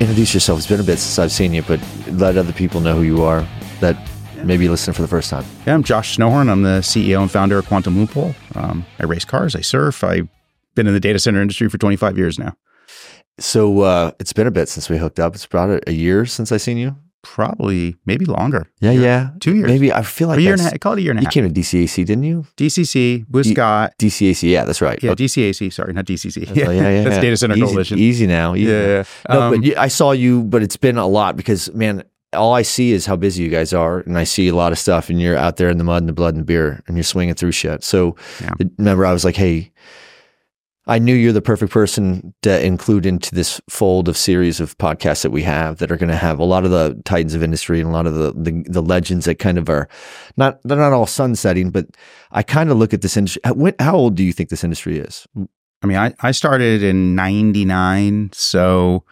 introduce yourself. It's been a bit since I've seen you, but let other people know who you are that maybe listen for the first time. Yeah, I'm Josh Snowhorn. I'm the CEO and founder of Quantum Loophole. Um, I race cars, I surf. I've been in the data center industry for 25 years now. So uh, it's been a bit since we hooked up. It's about a, a year since I seen you. Probably, maybe longer. Yeah, yeah, Two years. Maybe I feel like a year and a half. Call it a year and a You came to DCAC, didn't you? DCC, with D- DCAC, yeah, that's right. Yeah, Okay. DCAC. Sorry, not DCC. Oh, yeah, yeah, That's yeah. Data Center easy, Coalition. Easy now. Easy Yeah, yeah. No, Um, but you, I saw you, but it's been a lot because man, all I see is how busy you guys are, and I see a lot of stuff, and you're out there in the mud and the blood and the beer, and you're swinging through shit. So Yeah. remember, I was like, hey. I knew you're the perfect person to include into this fold of series of podcasts that we have that are going to have a lot of the titans of industry and a lot of the, the the legends that kind of are not they're not all sunsetting, but I kind of look at this industry. How, when, how old do you think this industry is? I mean, I, I started in 99. So,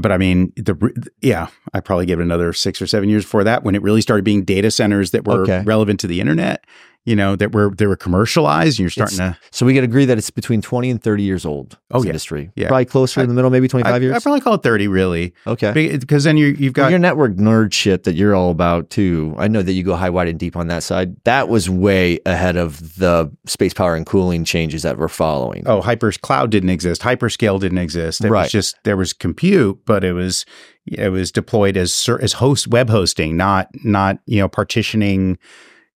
but I mean, the yeah, I probably gave it another six or seven years before that when it really started being data centers that were Okay. relevant to the internet, you know, that were, they were commercialized. And you're starting to, So we could agree that it's between 20 and 30 years old. Oh, yeah. industry. Yeah. Probably closer in the middle, maybe 25 I, years. I probably call it 30 really. okay. Because then you, you've Well, got, your network nerd shit that you're all about too. I know that you go high, wide, and deep on that side. That was way ahead of the space power and cooling changes that we're following. oh, Hyper's cloud didn't exist. Hyperscale didn't exist. It Right. was just, there was compute, but it was, it was deployed as, as host web hosting, not, not, you know, partitioning,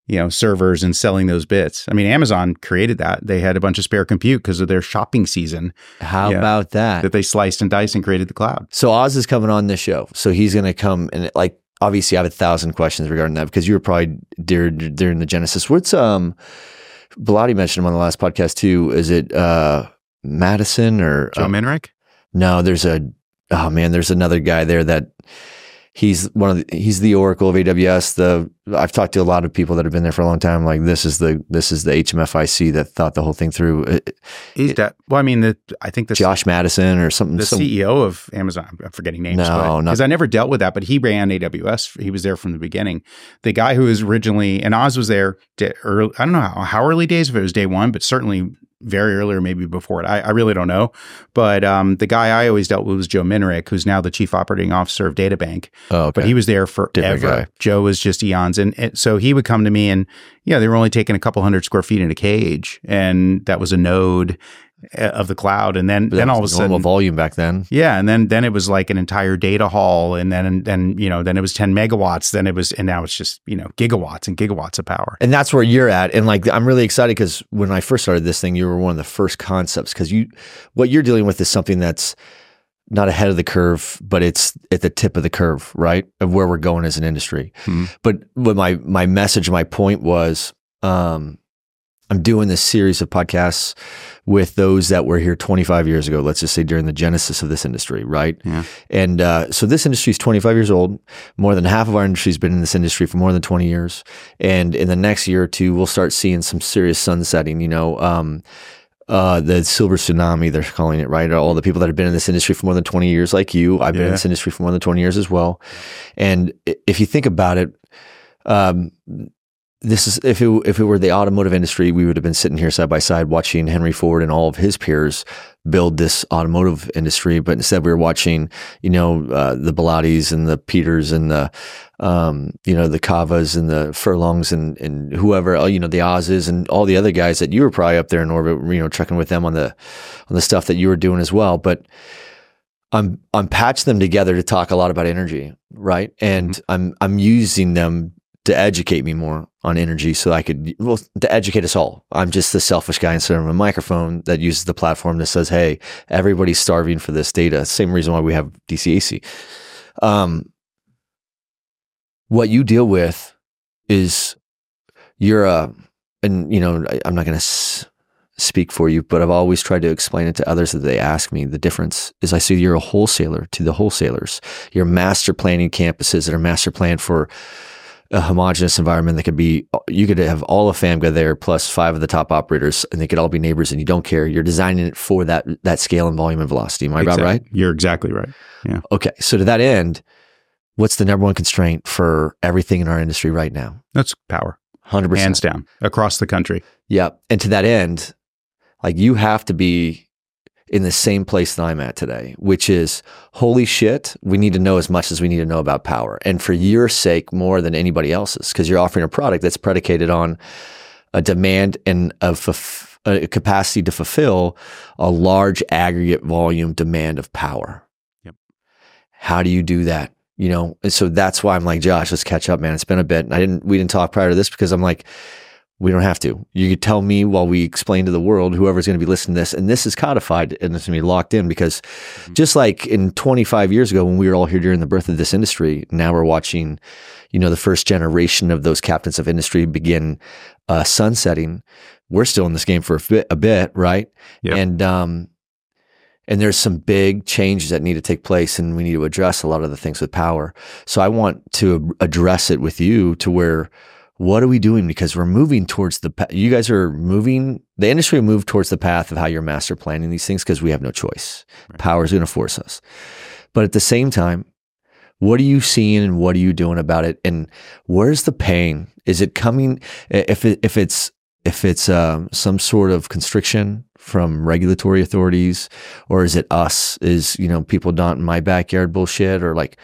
you know, servers and selling those bits. I mean, Amazon created that. They had a bunch of spare compute because of their shopping season How about that? that they sliced and diced and created the cloud. So Oz is coming on this show. So he's going to come and like obviously I have a thousand questions regarding that because you were probably during during the genesis. What's um Bilotti mentioned him on the last podcast too. Is it uh Madison or Joe um, Minarik? no? There's a oh man, there's another guy there that he's one of the, he's the Oracle of AWS. The I've talked to a lot of people that have been there for a long time. Like this is the this is the HMFIC that thought the whole thing through. Uh, He's that. Well, I mean, the, I think the Josh Madison or something. the some- CEO of Amazon. I'm forgetting names. No, because I never dealt with that. But he ran AWS. He was there from the beginning. The guy who was originally and Oz was there. Early, I don't know how, how early days if it was day one, but certainly very early or maybe before it. I, I really don't know. But um, the guy I always dealt with was Joe Minarik, who's now the chief operating officer of DataBank. oh, okay. But he was there forever. Joe was just eons, and, and so he would come to me, and yeah, they were only taking a couple hundred square feet in a cage, and that was a node of the cloud, and then then all of a sudden, volume back then. yeah, and then then it was like an entire data hall, and then and then you know then it was ten megawatts, then it was, and now it's just you know gigawatts and gigawatts of power. And that's where you're at. And like, I'm really excited because when I first started this thing, you were one of the first concepts because you, what you're dealing with is something that's not ahead of the curve, but it's at the tip of the curve, right? Of where we're going as an industry. Mhm. But what my, my message, my point was, um, I'm doing this series of podcasts with those that were here 25 years ago, let's just say during the genesis of this industry, right? Yeah. And uh, so this industry is 25 years old. More than half of our industry has been in this industry for more than 20 years. And in the next year or two, we'll start seeing some serious sunsetting, you know. Um, uh, the silver tsunami, they're calling it, right? All the people that have been in this industry for more than 20 years, like you. I've been in this industry for more than 20 years as well. And if you think about it, um, this is if it if it were the automotive industry, we would have been sitting here side by side watching Henry Ford and all of his peers build this automotive industry. But instead, we were watching, you know, uh, the Bilottis and the Peters and the, um, you know, the Kavas and the Furlongs and and whoever, uh, you know, the Oz's and all the other guys that you were probably up there in orbit, you know, trekking with them on the on the stuff that you were doing as well. But I'm I'm patching them together to talk a lot about energy, right? And I'm I'm using them to educate me more on energy so I could well to educate us all. I'm just the selfish guy instead of a microphone that uses the platform that says, "Hey, everybody's starving for this data." Same reason why we have DCAC. Um, what you deal with is you're a, and you know, I, I'm not going to s- speak for you, but I've always tried to explain it to others that they ask me. The difference is I see you're a wholesaler to the wholesalers. You're master planning campuses that are master planned for a homogenous environment that could be, you could have all of FAMGA there plus five of the top operators and they could all be neighbors and you don't care. You're designing it for that, that scale and volume and velocity. Am I about right? You're exactly right. Yeah. Okay. So to that end, what's the number one constraint for everything in our industry right now? That's power, 100%. hands down, across the country. Yeah. And to that end, like you have to be, in the same place that I'm at today, which is holy shit, we need to know as much as we need to know about power. And for your sake, more than anybody else's, because you're offering a product that's predicated on a demand and a, f- a capacity to fulfill a large aggregate volume demand of power. Yep. How do you do that? You know, and so that's why I'm like, Josh, let's catch up, man. It's been a bit. And I didn't, we didn't talk prior to this because I'm like, we don't have to. You could tell me while we explain to the world, whoever's going to be listening to this, and this is codified and it's going to be locked in because mm-hmm. just like in 25 years ago when we were all here during the birth of this industry, now we're watching, you know, the first generation of those captains of industry begin uh, sunsetting. We're still in this game for a bit, a bit right? Yep. And, um, and there's some big changes that need to take place and we need to address a lot of the things with power. So I want to address it with you to where what are we doing? Because we're moving towards the, you guys are moving, the industry will move towards the path of how you're master planning these things because we have no choice. Right. Power is going to force us. But at the same time, what are you seeing and what are you doing about it? And where's the pain? Is it coming? If it, if it's if it's um, some sort of constriction from regulatory authorities, or is it us? Is you know people not in my backyard bullshit, or like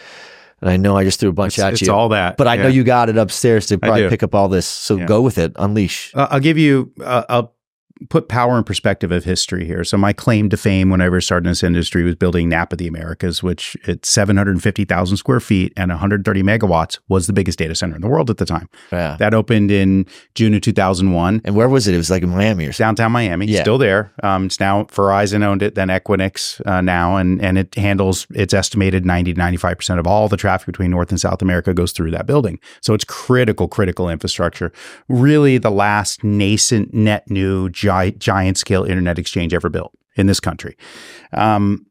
and I know I just threw a bunch it's, at it's you. It's all that. But I yeah. know you got it upstairs to probably pick up all this. So yeah. go with it. Unleash. Uh, I'll give you, uh, I'll put power in perspective of history here. So my claim to fame when I first started in this industry was building NAP of the Americas, which at 750,000 square feet and 130 megawatts was the biggest data center in the world at the time. Yeah. That opened in June of 2001. And where was it? It was like in Miami or something. Downtown Miami. Yeah. Still there. Um, it's now Verizon owned it, then Equinix uh, now, and, and it handles, it's estimated 90 to 95% of all the traffic between North and South America goes through that building. So it's critical, critical infrastructure. Really the last nascent net new giant, giant scale internet exchange ever built in this country. Um,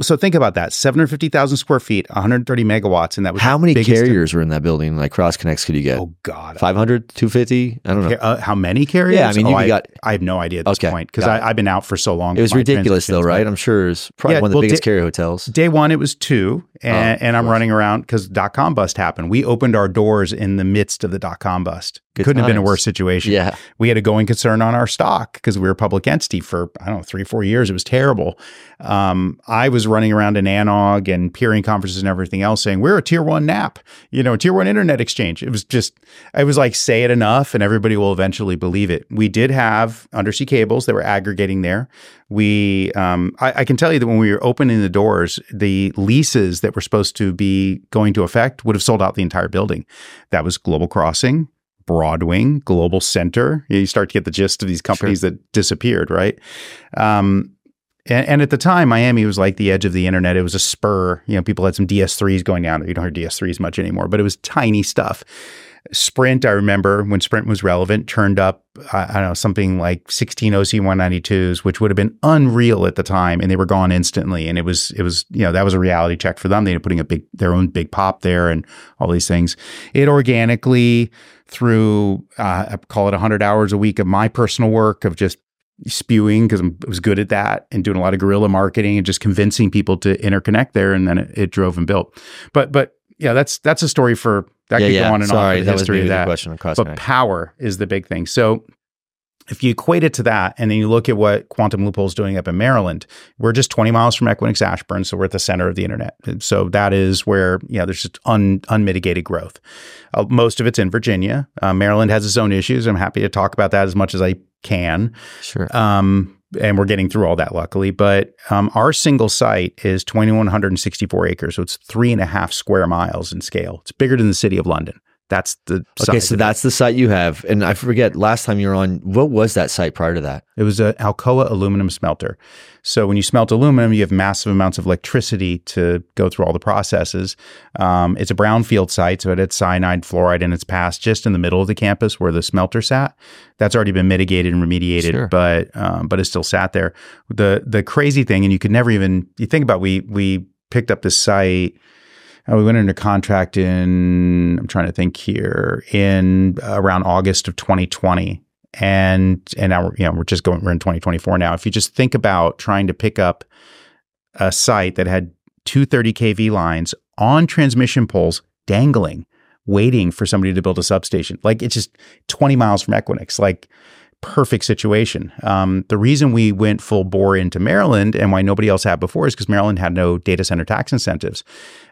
so think about that 750,000 square feet, 130 megawatts. And that was how many carriers were in that building? Like cross connects could you get? Oh, God. 500, 250? I don't know. Uh, how many carriers? Yeah, I mean, oh, you I, got. I have no idea at this okay, point because I've been out for so long. It was ridiculous, though, right? I'm sure it's probably yeah, one of the well, biggest day, carrier hotels. Day one, it was two. And, oh, and I'm running around because dot com bust happened. We opened our doors in the midst of the dot com bust. Good Couldn't times. have been a worse situation. Yeah. We had a going concern on our stock because we were a public entity for, I don't know, three, four years. It was terrible. Um, I was running around in NANOG and peering conferences and everything else saying, we're a tier one NAP, you know, tier one internet exchange. It was just, I was like, say it enough and everybody will eventually believe it. We did have undersea cables that were aggregating there. We, um, I, I can tell you that when we were opening the doors, the leases that were supposed to be going to effect would have sold out the entire building. That was Global Crossing, Broadwing, Global Center. You start to get the gist of these companies sure. that disappeared, right? Um, and, and, at the time, Miami was like the edge of the internet. It was a spur. You know, people had some DS3s going down. there. You don't hear DS3s much anymore, but it was tiny stuff. Sprint, I remember when Sprint was relevant, turned up, I, I don't know, something like 16 OC 192s, which would have been unreal at the time. And they were gone instantly. And it was, it was, you know, that was a reality check for them. They were putting a big, their own big pop there and all these things. It organically, through, uh, I call it 100 hours a week of my personal work of just spewing because I was good at that and doing a lot of guerrilla marketing and just convincing people to interconnect there. And then it, it drove and built. But, but yeah, that's, that's a story for that yeah, could yeah. go on and Sorry, on. that history was of that. question on but power is the big thing. So if you equate it to that, and then you look at what Quantum Loophole is doing up in Maryland, we're just 20 miles from Equinix Ashburn, so we're at the center of the internet. So that is where yeah, there's just un, unmitigated growth. Uh, most of it's in Virginia. Uh, Maryland has its own issues. I'm happy to talk about that as much as I can. Sure. Um, and we're getting through all that luckily. But um, our single site is 2,164 acres, so it's three and a half square miles in scale. It's bigger than the city of London. That's the okay. So that's the site you have, and I forget last time you were on. What was that site prior to that? It was an Alcoa aluminum smelter. So when you smelt aluminum, you have massive amounts of electricity to go through all the processes. Um, it's a brownfield site, so it had cyanide, fluoride in its past, just in the middle of the campus where the smelter sat. That's already been mitigated and remediated, sure. but um, but it still sat there. The the crazy thing, and you could never even you think about we we picked up this site uh, we went into contract in, I'm trying to think here, in around August of 2020. And and now we're, you know, we're just going, we're in 2024 now. If you just think about trying to pick up a site that had 230 kV lines on transmission poles dangling, waiting for somebody to build a substation, like it's just 20 miles from Equinix. Like perfect situation. Um, the reason we went full bore into Maryland and why nobody else had before is because Maryland had no data center tax incentives.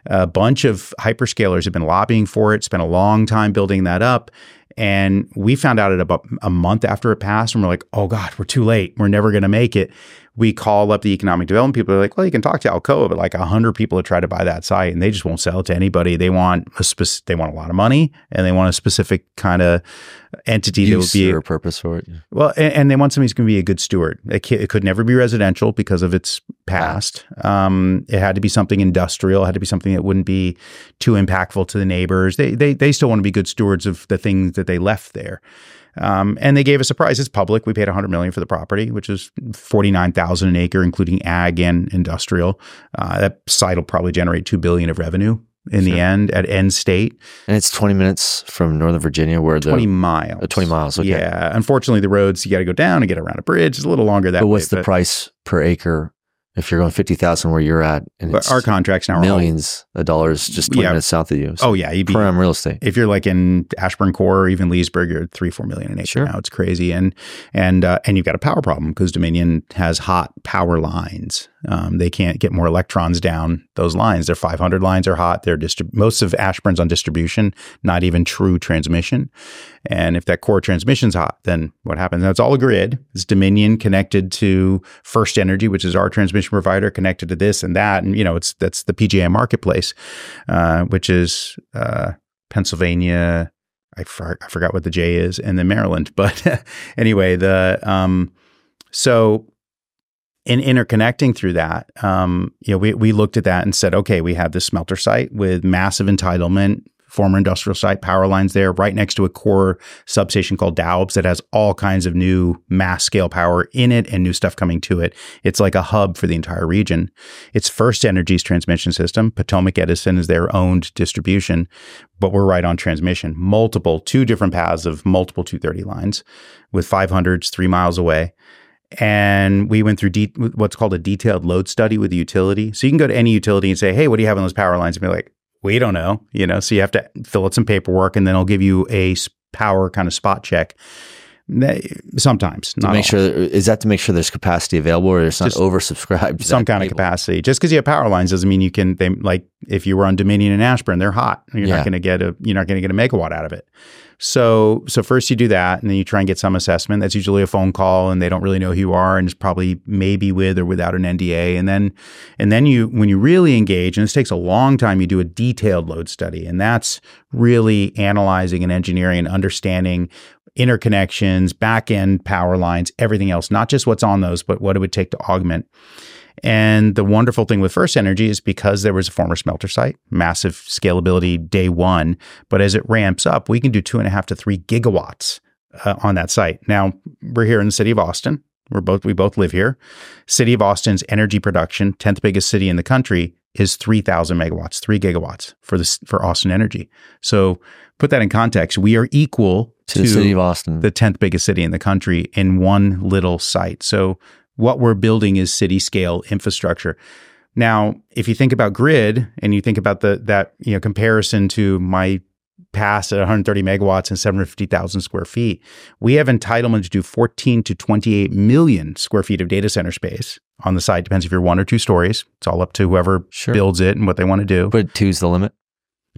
A bunch of hyperscalers have been lobbying for it, spent a long time building that up. And we found out at about a month after it passed, and we're like, oh God, we're too late. We're never going to make it we call up the economic development people. They're like, well, you can talk to Alcoa, but like a hundred people have tried to buy that site, and they just won't sell it to anybody. They want a specific, they want a lot of money, and they want a specific kind of entity Use that would be a purpose for it. well, and, and they want somebody who's going to be a good steward. It, it could never be residential because of its past. Um, it had to be something industrial. It had to be something that wouldn't be too impactful to the neighbors. They they they still want to be good stewards of the things that they left there. Um, and they gave us a price. It's public. We paid 100 million for the property, which is 49,000 an acre, including ag and industrial. Uh, that site will probably generate two billion of revenue in the end at end state. And it's 20 minutes from Northern Virginia where the 20 miles. uh, 20 miles. Okay. Yeah. Unfortunately, the roads you got to go down and get around a bridge. It's a little longer that But way. what's the price per acre if you're going 50,000 where you're at? And But it's our contracts now are all- millions of dollars just 20 Yeah. minutes south of you. Oh yeah, you'd be prime real estate. if you're like in Ashburn Core or even Leesburg, you're at three, four million an acre Sure. now. It's crazy, and and uh, and you've got a power problem because Dominion has hot power lines. Um, they can't get more electrons down those lines. Their 500 lines are hot. They're distrib- most of Ashburn's on distribution, not even true transmission. And if that core transmission's hot, then what happens? Now it's all a grid. It's Dominion connected to First Energy, which is our transmission provider, connected to this and that, and you know it's that's the PJM marketplace, uh, which is uh, Pennsylvania. I, for, I forgot what the J is, and then Maryland. But anyway, the um, so in interconnecting through that, um, you know, we we looked at that and said, okay, we have this smelter site with massive entitlement, former industrial site, power lines there, right next to a core substation called Doubs that has all kinds of new mass scale power in it and new stuff coming to it. It's like a hub for the entire region. It's First Energy's transmission system. Potomac Edison is their owned distribution, but we're right on transmission. Multiple, two different paths of multiple 230 lines with 500s three miles away. And we went through de- what's called a detailed load study with the utility. So you can go to any utility and say, "Hey, what do you have on those power lines?" And be like, "We don't know," you know. So you have to fill out some paperwork, and then I'll give you a power kind of spot check. Sometimes, To make all. sure, is that to make sure there's capacity available or it's not Just oversubscribed? some kind of capacity. Just because you have power lines doesn't mean you can. They like if you were on Dominion and Ashburn, they're hot. You're Yeah. not going to get a. You're not going to get a megawatt out of it. So so first you do that, and then you try and get some assessment. That's usually a phone call, and they don't really know who you are, and it's probably maybe with or without an NDA. And then and then you when you really engage, and this takes a long time, you do a detailed load study, and that's really analyzing and engineering and understanding interconnections, back end power lines, everything else, not just what's on those, but what it would take to augment. And the wonderful thing with First Energy is because there was a former smelter site, massive scalability day one. But as it ramps up, we can do two and a half to three gigawatts uh, on that site. Now we're here in the city of Austin. We're both we both live here. City of Austin's energy production, tenth biggest city in the country, is three thousand megawatts, three gigawatts for this for Austin Energy. So put that in context. We are equal to the city of Austin. the 10th biggest city in the country in one little site. So what we're building is city scale infrastructure. Now, if you think about grid and you think about the that you know comparison to my pass at 130 megawatts and 750,000 square feet, we have entitlement to do 14 to 28 million square feet of data center space on the site. Depends if you're one or two stories. It's all up to whoever Sure. builds it and what they want to do but two's the limit.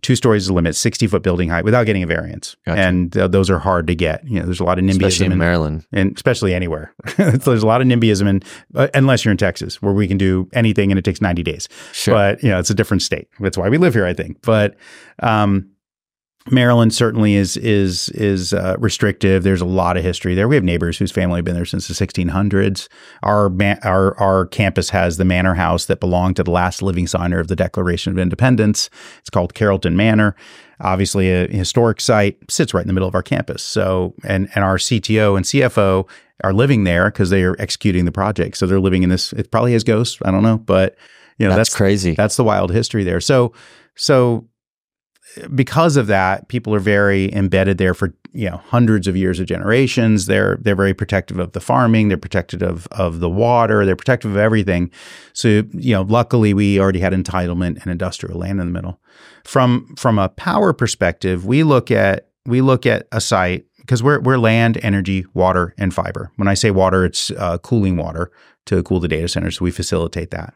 Two stories is the limit, 60 foot building height without getting a variance. Gotcha. And uh, those are hard to get. You know, there's a lot of NIMBYism Especially in in- Maryland. and especially anywhere. so there's a lot of NIMBYism in, uh, unless you're in Texas where we can do anything and it takes 90 days. Sure. But, you know, it's a different state. That's why we live here, I think. But, um, Maryland certainly is is is uh, restrictive. There's a lot of history there. We have neighbors whose family have been there since the 1600s. Our our our campus has the manor house that belonged to the last living signer of the Declaration of Independence. It's called Carrollton Manor. Obviously, a historic site sits right in the middle of our campus. So, and and our CTO and CFO are living there because they are executing the project. So they're living in this. It probably has ghosts. I don't know, but you know that's, that's crazy. that's the wild history there. So, so because of that, people are very embedded there for you know hundreds of years of generations. They're they're very protective of the farming. They're protective of of the water. They're protective of everything. So you know, luckily we already had entitlement and industrial land in the middle. From from a power perspective, we look at we look at a site because we're we're land, energy, water, and fiber. When I say water, it's uh, cooling water to cool the data centers. So we facilitate that.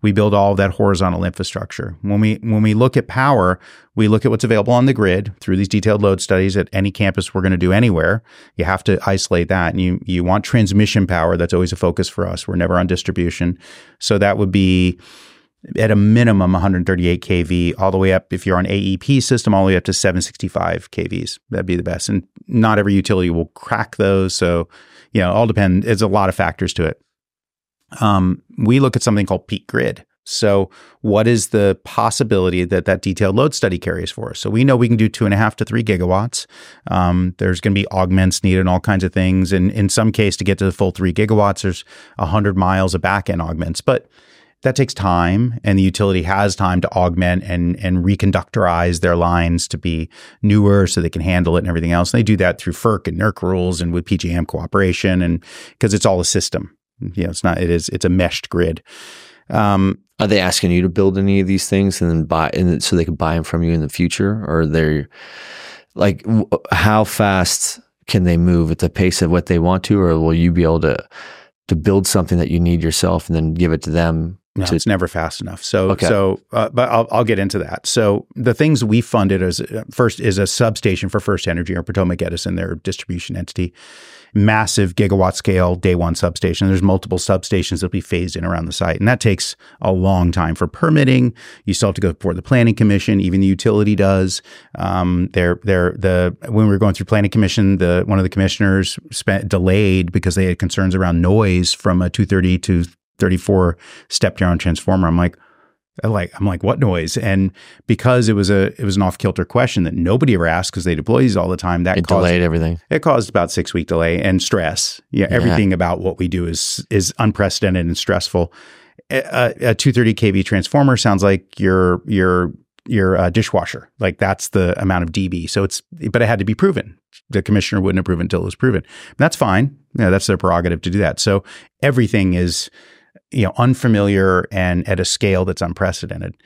We build all of that horizontal infrastructure. When we when we look at power, we look at what's available on the grid through these detailed load studies at any campus we're going to do anywhere. You have to isolate that, and you you want transmission power. That's always a focus for us. We're never on distribution, so that would be at a minimum 138 kV all the way up if you're on AEP system all the way up to 765 kVs that'd be the best and not every utility will crack those so you know all depend it's a lot of factors to it um, we look at something called peak grid. So what is the possibility that that detailed load study carries for us? So we know we can do two and a half to three gigawatts. Um, there's going to be augments needed and all kinds of things. And in some case to get to the full three gigawatts there's 100 miles of back end augments. But that takes time and the utility has time to augment and and reconductorize their lines to be newer so they can handle it and everything else. And they do that through FERC and NERC rules and with PJM cooperation and because it's all a system. You know, it's not it is it's a meshed grid. Um, are they asking you to build any of these things and then buy and so they can buy them from you in the future or they're like how fast can they move at the pace of what they want to or will you be able to to build something that you need yourself and then give it to them no, to, it's never fast enough. So, okay. so, uh, but I'll, I'll get into that. So, the things we funded as uh, first is a substation for First Energy or Potomac Edison, their distribution entity, massive gigawatt scale day one substation. There's multiple substations that'll be phased in around the site, and that takes a long time for permitting. You still have to go before the planning commission. Even the utility does. Um, they're, they're, the when we were going through planning commission, the one of the commissioners spent delayed because they had concerns around noise from a 230 to 34 step down transformer. I'm like, like I'm like, what noise? And because it was a it was an off kilter question that nobody ever asked because they deploy these all the time. That it caused, delayed everything. It caused about six week delay and stress. Yeah, yeah, everything about what we do is is unprecedented and stressful. A, a 230 kV transformer sounds like your your your uh, dishwasher. Like that's the amount of dB. So it's but it had to be proven. The commissioner wouldn't approve it until it was proven. And that's fine. Yeah, that's their prerogative to do that. So everything is you know, unfamiliar and at a scale that's unprecedented.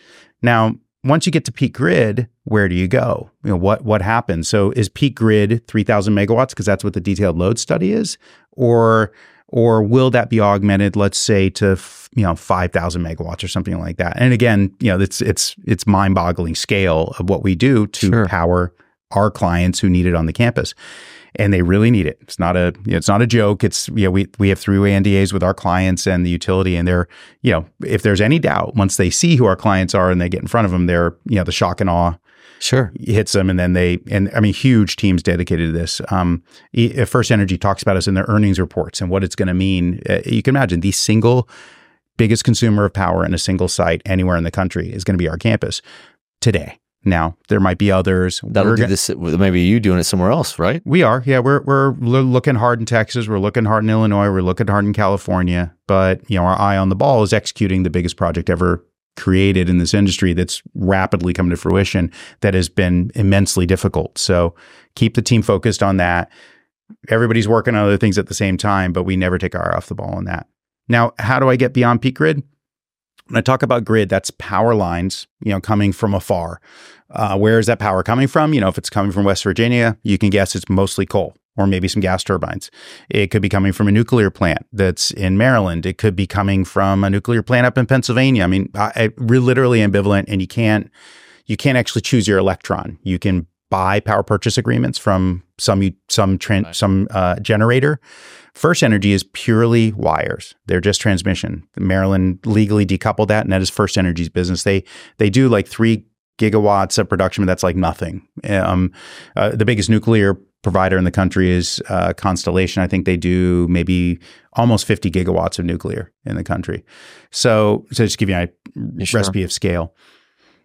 Now, once you get to peak grid, where do you go? You know, what what happens? So is peak grid 3000 megawatts because that's what the detailed load study is or or will that be augmented let's say to you know 5000 megawatts or something like that. And again, you know, it's it's it's mind-boggling scale of what we do to sure. power our clients who need it on the campus and they really need it. It's not a you know, it's not a joke. It's you know we we have three-way NDAs with our clients and the utility, and they're you know if there's any doubt once they see who our clients are and they get in front of them, they're you know the shock and awe sure hits them and then they and i mean huge teams dedicated to this um, first energy talks about us in their earnings reports and what it's going to mean uh, you can imagine the single biggest consumer of power in a single site anywhere in the country is going to be our campus today now there might be others. That'll we're do this. Maybe you doing it somewhere else, right? We are. Yeah, we're we're looking hard in Texas. We're looking hard in Illinois. We're looking hard in California. But you know, our eye on the ball is executing the biggest project ever created in this industry that's rapidly come to fruition. That has been immensely difficult. So keep the team focused on that. Everybody's working on other things at the same time, but we never take our eye off the ball on that. Now, how do I get beyond peak grid? When I talk about grid, that's power lines, you know, coming from afar. Uh, where is that power coming from? You know, if it's coming from West Virginia, you can guess it's mostly coal or maybe some gas turbines. It could be coming from a nuclear plant that's in Maryland. It could be coming from a nuclear plant up in Pennsylvania. I mean, I, I literally ambivalent, and you can't you can't actually choose your electron. You can buy power purchase agreements from some some tran- some uh, generator. First Energy is purely wires. They're just transmission. Maryland legally decoupled that, and that is First Energy's business. They they do like three gigawatts of production, but that's like nothing. Um, uh, the biggest nuclear provider in the country is uh, Constellation. I think they do maybe almost 50 gigawatts of nuclear in the country. So, so just give you a sure. recipe of scale.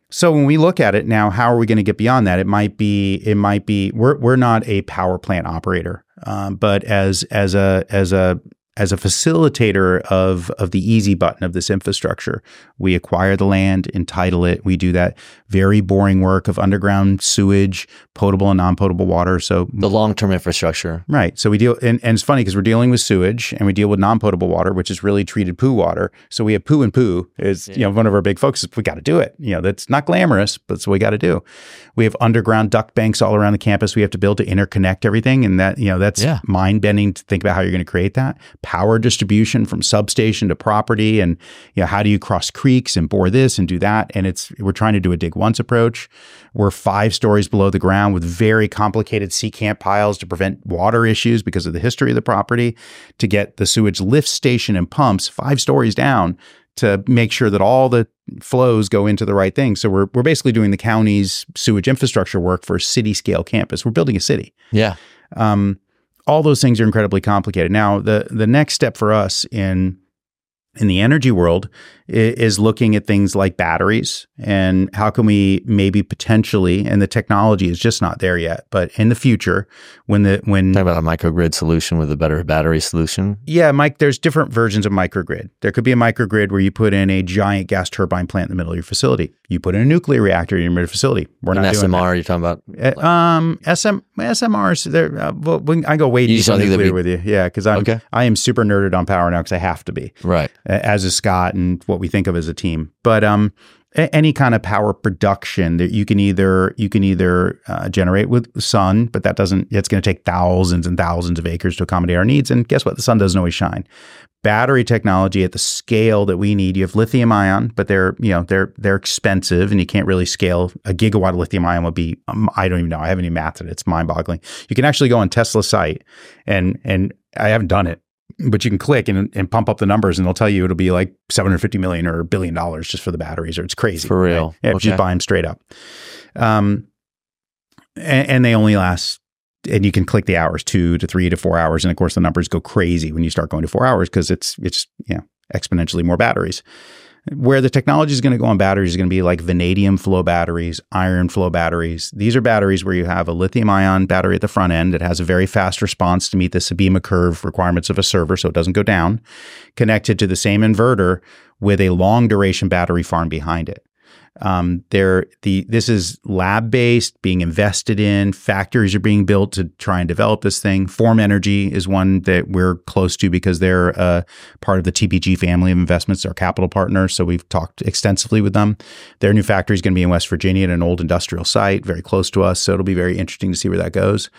So when we look at it now, how are we going to get beyond that? It might be, it might be, we're, we're not a power plant operator, um, but as, as a, as a, as a facilitator of of the easy button of this infrastructure. We acquire the land, entitle it. We do that very boring work of underground sewage, potable and non-potable water. So the long-term infrastructure. Right. So we deal and, and it's funny because we're dealing with sewage and we deal with non-potable water, which is really treated poo water. So we have poo and poo is yeah. you know one of our big focuses. We got to do it. You know, that's not glamorous, but it's what we got to do. We have underground duct banks all around the campus. We have to build to interconnect everything. And that, you know, that's yeah. mind bending to think about how you're going to create that power distribution from substation to property. And, you know, how do you cross creeks and bore this and do that? And it's, we're trying to do a dig once approach. We're five stories below the ground with very complicated secant piles to prevent water issues because of the history of the property to get the sewage lift station and pumps five stories down to make sure that all the flows go into the right thing. So we're we're basically doing the county's sewage infrastructure work for a city scale campus. We're building a city. Yeah. Um, all those things are incredibly complicated. Now, the the next step for us in in the energy world is looking at things like batteries and how can we maybe potentially and the technology is just not there yet but in the future when the when talk about a microgrid solution with a better battery solution. Yeah mike there's different versions of microgrid. There could be a microgrid where you put in a giant gas turbine plant in the middle of your facility. You put in a nuclear reactor in your middle facility. We're An not SMR doing you're talking about? Uh, um SM SMRs there uh, well, I go way deep on nuclear be, with you. Yeah because I'm okay. I am super nerded on power now because I have to be. Right. As is Scott and what we think of as a team. But um, a- any kind of power production that you can either you can either uh, generate with sun, but that doesn't. It's going to take thousands and thousands of acres to accommodate our needs. And guess what? The sun doesn't always shine. Battery technology at the scale that we need. You have lithium ion, but they're you know they're they're expensive, and you can't really scale. A gigawatt of lithium ion would be um, I don't even know. I haven't even mathed it. It's mind boggling. You can actually go on Tesla site and and I haven't done it but you can click and, and pump up the numbers and they'll tell you it'll be like 750 million or a billion dollars just for the batteries or it's crazy. For real. Right? Yeah, okay. just buy them straight up. Um, and, and, they only last, and you can click the hours, two to three to four hours. And of course the numbers go crazy when you start going to four hours because it's, it's, you know, exponentially more batteries. Where the technology is going to go on batteries is going to be like vanadium flow batteries, iron flow batteries. These are batteries where you have a lithium ion battery at the front end that has a very fast response to meet the CBEMA curve requirements of a server so it doesn't go down, connected to the same inverter with a long duration battery farm behind it. Um, there, the this is lab based, being invested in. Factories are being built to try and develop this thing. Form Energy is one that we're close to because they're uh, part of the TPG family of investments, our capital partner. So we've talked extensively with them. Their new factory is going to be in West Virginia at an old industrial site, very close to us. So it'll be very interesting to see where that goes.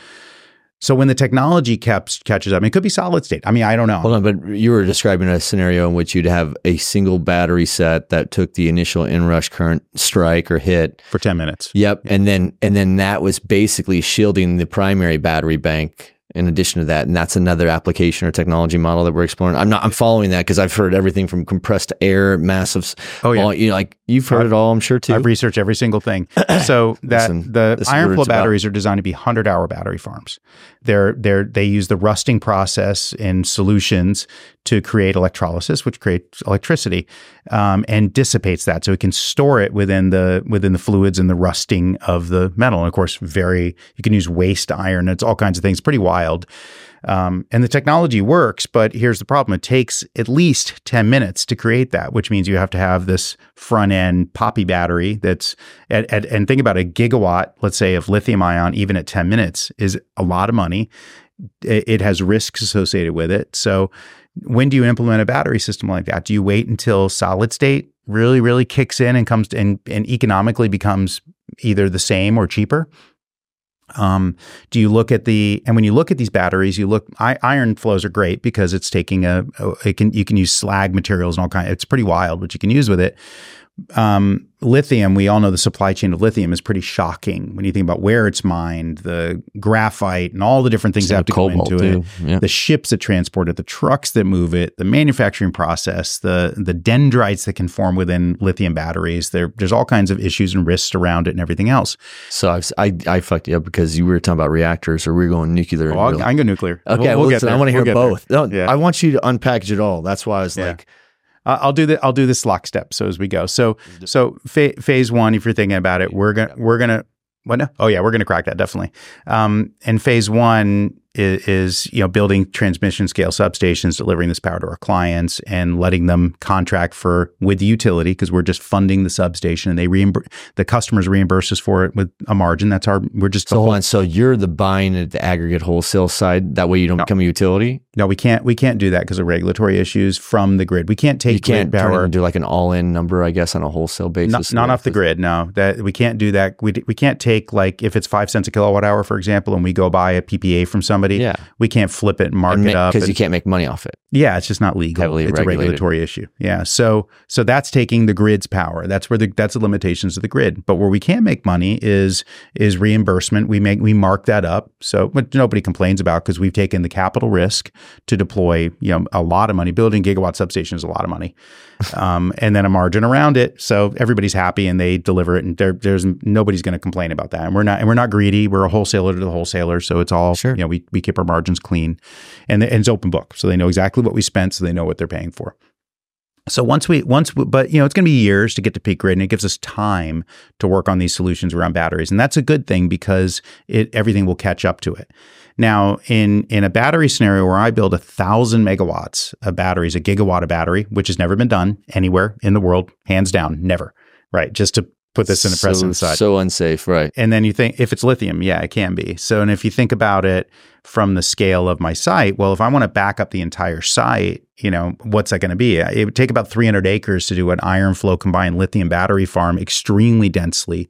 So when the technology caps, catches up, I mean, it could be solid state. I mean, I don't know. Hold on, but you were describing a scenario in which you'd have a single battery set that took the initial inrush current strike or hit for 10 minutes. Yep. Yeah. And then and then that was basically shielding the primary battery bank in addition to that and that's another application or technology model that we're exploring. I'm not i'm following that because i've heard everything from compressed air massive oh yeah. all, you know, like you've heard I've, it all i'm sure too. I've researched every single thing. So that Listen, the iron flow batteries about. are designed to be 100 hour battery farms. They're they're they use the rusting process in solutions to create electrolysis which creates electricity um, and dissipates that. So it can store it within the within the fluids and the rusting of the metal. And of course very you can use waste iron. It's all kinds of things. Pretty wild wild. Um, and the technology works, but here's the problem: it takes at least ten minutes to create that, which means you have to have this front end poppy battery that's at, at, and think about a gigawatt, let's say, of lithium ion, even at ten minutes, is a lot of money. It, it has risks associated with it. So, when do you implement a battery system like that? Do you wait until solid state really, really kicks in and comes to, and, and economically becomes either the same or cheaper? Um, do you look at the and when you look at these batteries, you look I, iron flows are great because it's taking a, a, it can you can use slag materials and all kind. It's pretty wild what you can use with it um, lithium, we all know the supply chain of lithium is pretty shocking when you think about where it's mined, the graphite, and all the different things that have to go into too. it. Yeah. The ships that transport it, the trucks that move it, the manufacturing process, the the dendrites that can form within lithium batteries. There, there's all kinds of issues and risks around it, and everything else. So I've, i I fucked you up because you were talking about reactors, or we are going nuclear. Oh, I'll, I go nuclear. Okay, we'll, we'll listen, I want to hear we'll both. No, yeah. I want you to unpackage it all. That's why I was yeah. like uh, I'll do the I'll do this lockstep. So as we go, so so fa- phase one, if you're thinking about it, we're gonna we're gonna what? No? Oh yeah, we're gonna crack that definitely. Um, and phase one, is, is, you know building transmission scale substations, delivering this power to our clients, and letting them contract for with the utility because we're just funding the substation, and they reimburse the customers reimburse us for it with a margin. That's our we're just so hold on. So you're the buying at the aggregate wholesale side. That way you don't No. become a utility. no, we can't we can't do that because of regulatory issues from the grid. We can't take You can't grid turn it power. into like an all-in number, I guess, on a wholesale basis. Not, not off the grid, no. That we can't do that. We, we can't take like if it's five cents a kilowatt hour, for example, and we go buy a PPA from somebody. Yeah, we can't flip it and mark it up. because you can't make money off it. Yeah, it's just not legal. Heavily it's a regulatory issue. Yeah. So so that's taking the grid's power. That's where the that's the limitations of the grid. But where we can make money is is reimbursement. We make we mark that up. So but nobody complains about because we've taken the capital risk to deploy, you know, a lot of money. Building gigawatt substation is a lot of money. Um, and then a margin around it. So everybody's happy and they deliver it and there, there's nobody's going to complain about that. And we're not and we're not greedy. We're a wholesaler to the wholesaler. So it's all Sure. you know, we we keep our margins clean and, and it's open book so they know exactly what we spent so they know what they're paying for so once we once we, but you know it's going to be years to get to peak grid and it gives us time to work on these solutions around batteries and that's a good thing because it everything will catch up to it now in in a battery scenario where i build a thousand megawatts of batteries a gigawatt of battery which has never been done anywhere in the world hands down never right just to put this in a so, precedent side So unsafe, right? and then you think if it's lithium, yeah, it can be. So, and if you think about it from the scale of my site, well, if I want to back up the entire site, you know, what's that going to be? It would take about 300 acres to do an iron flow combined lithium battery farm extremely densely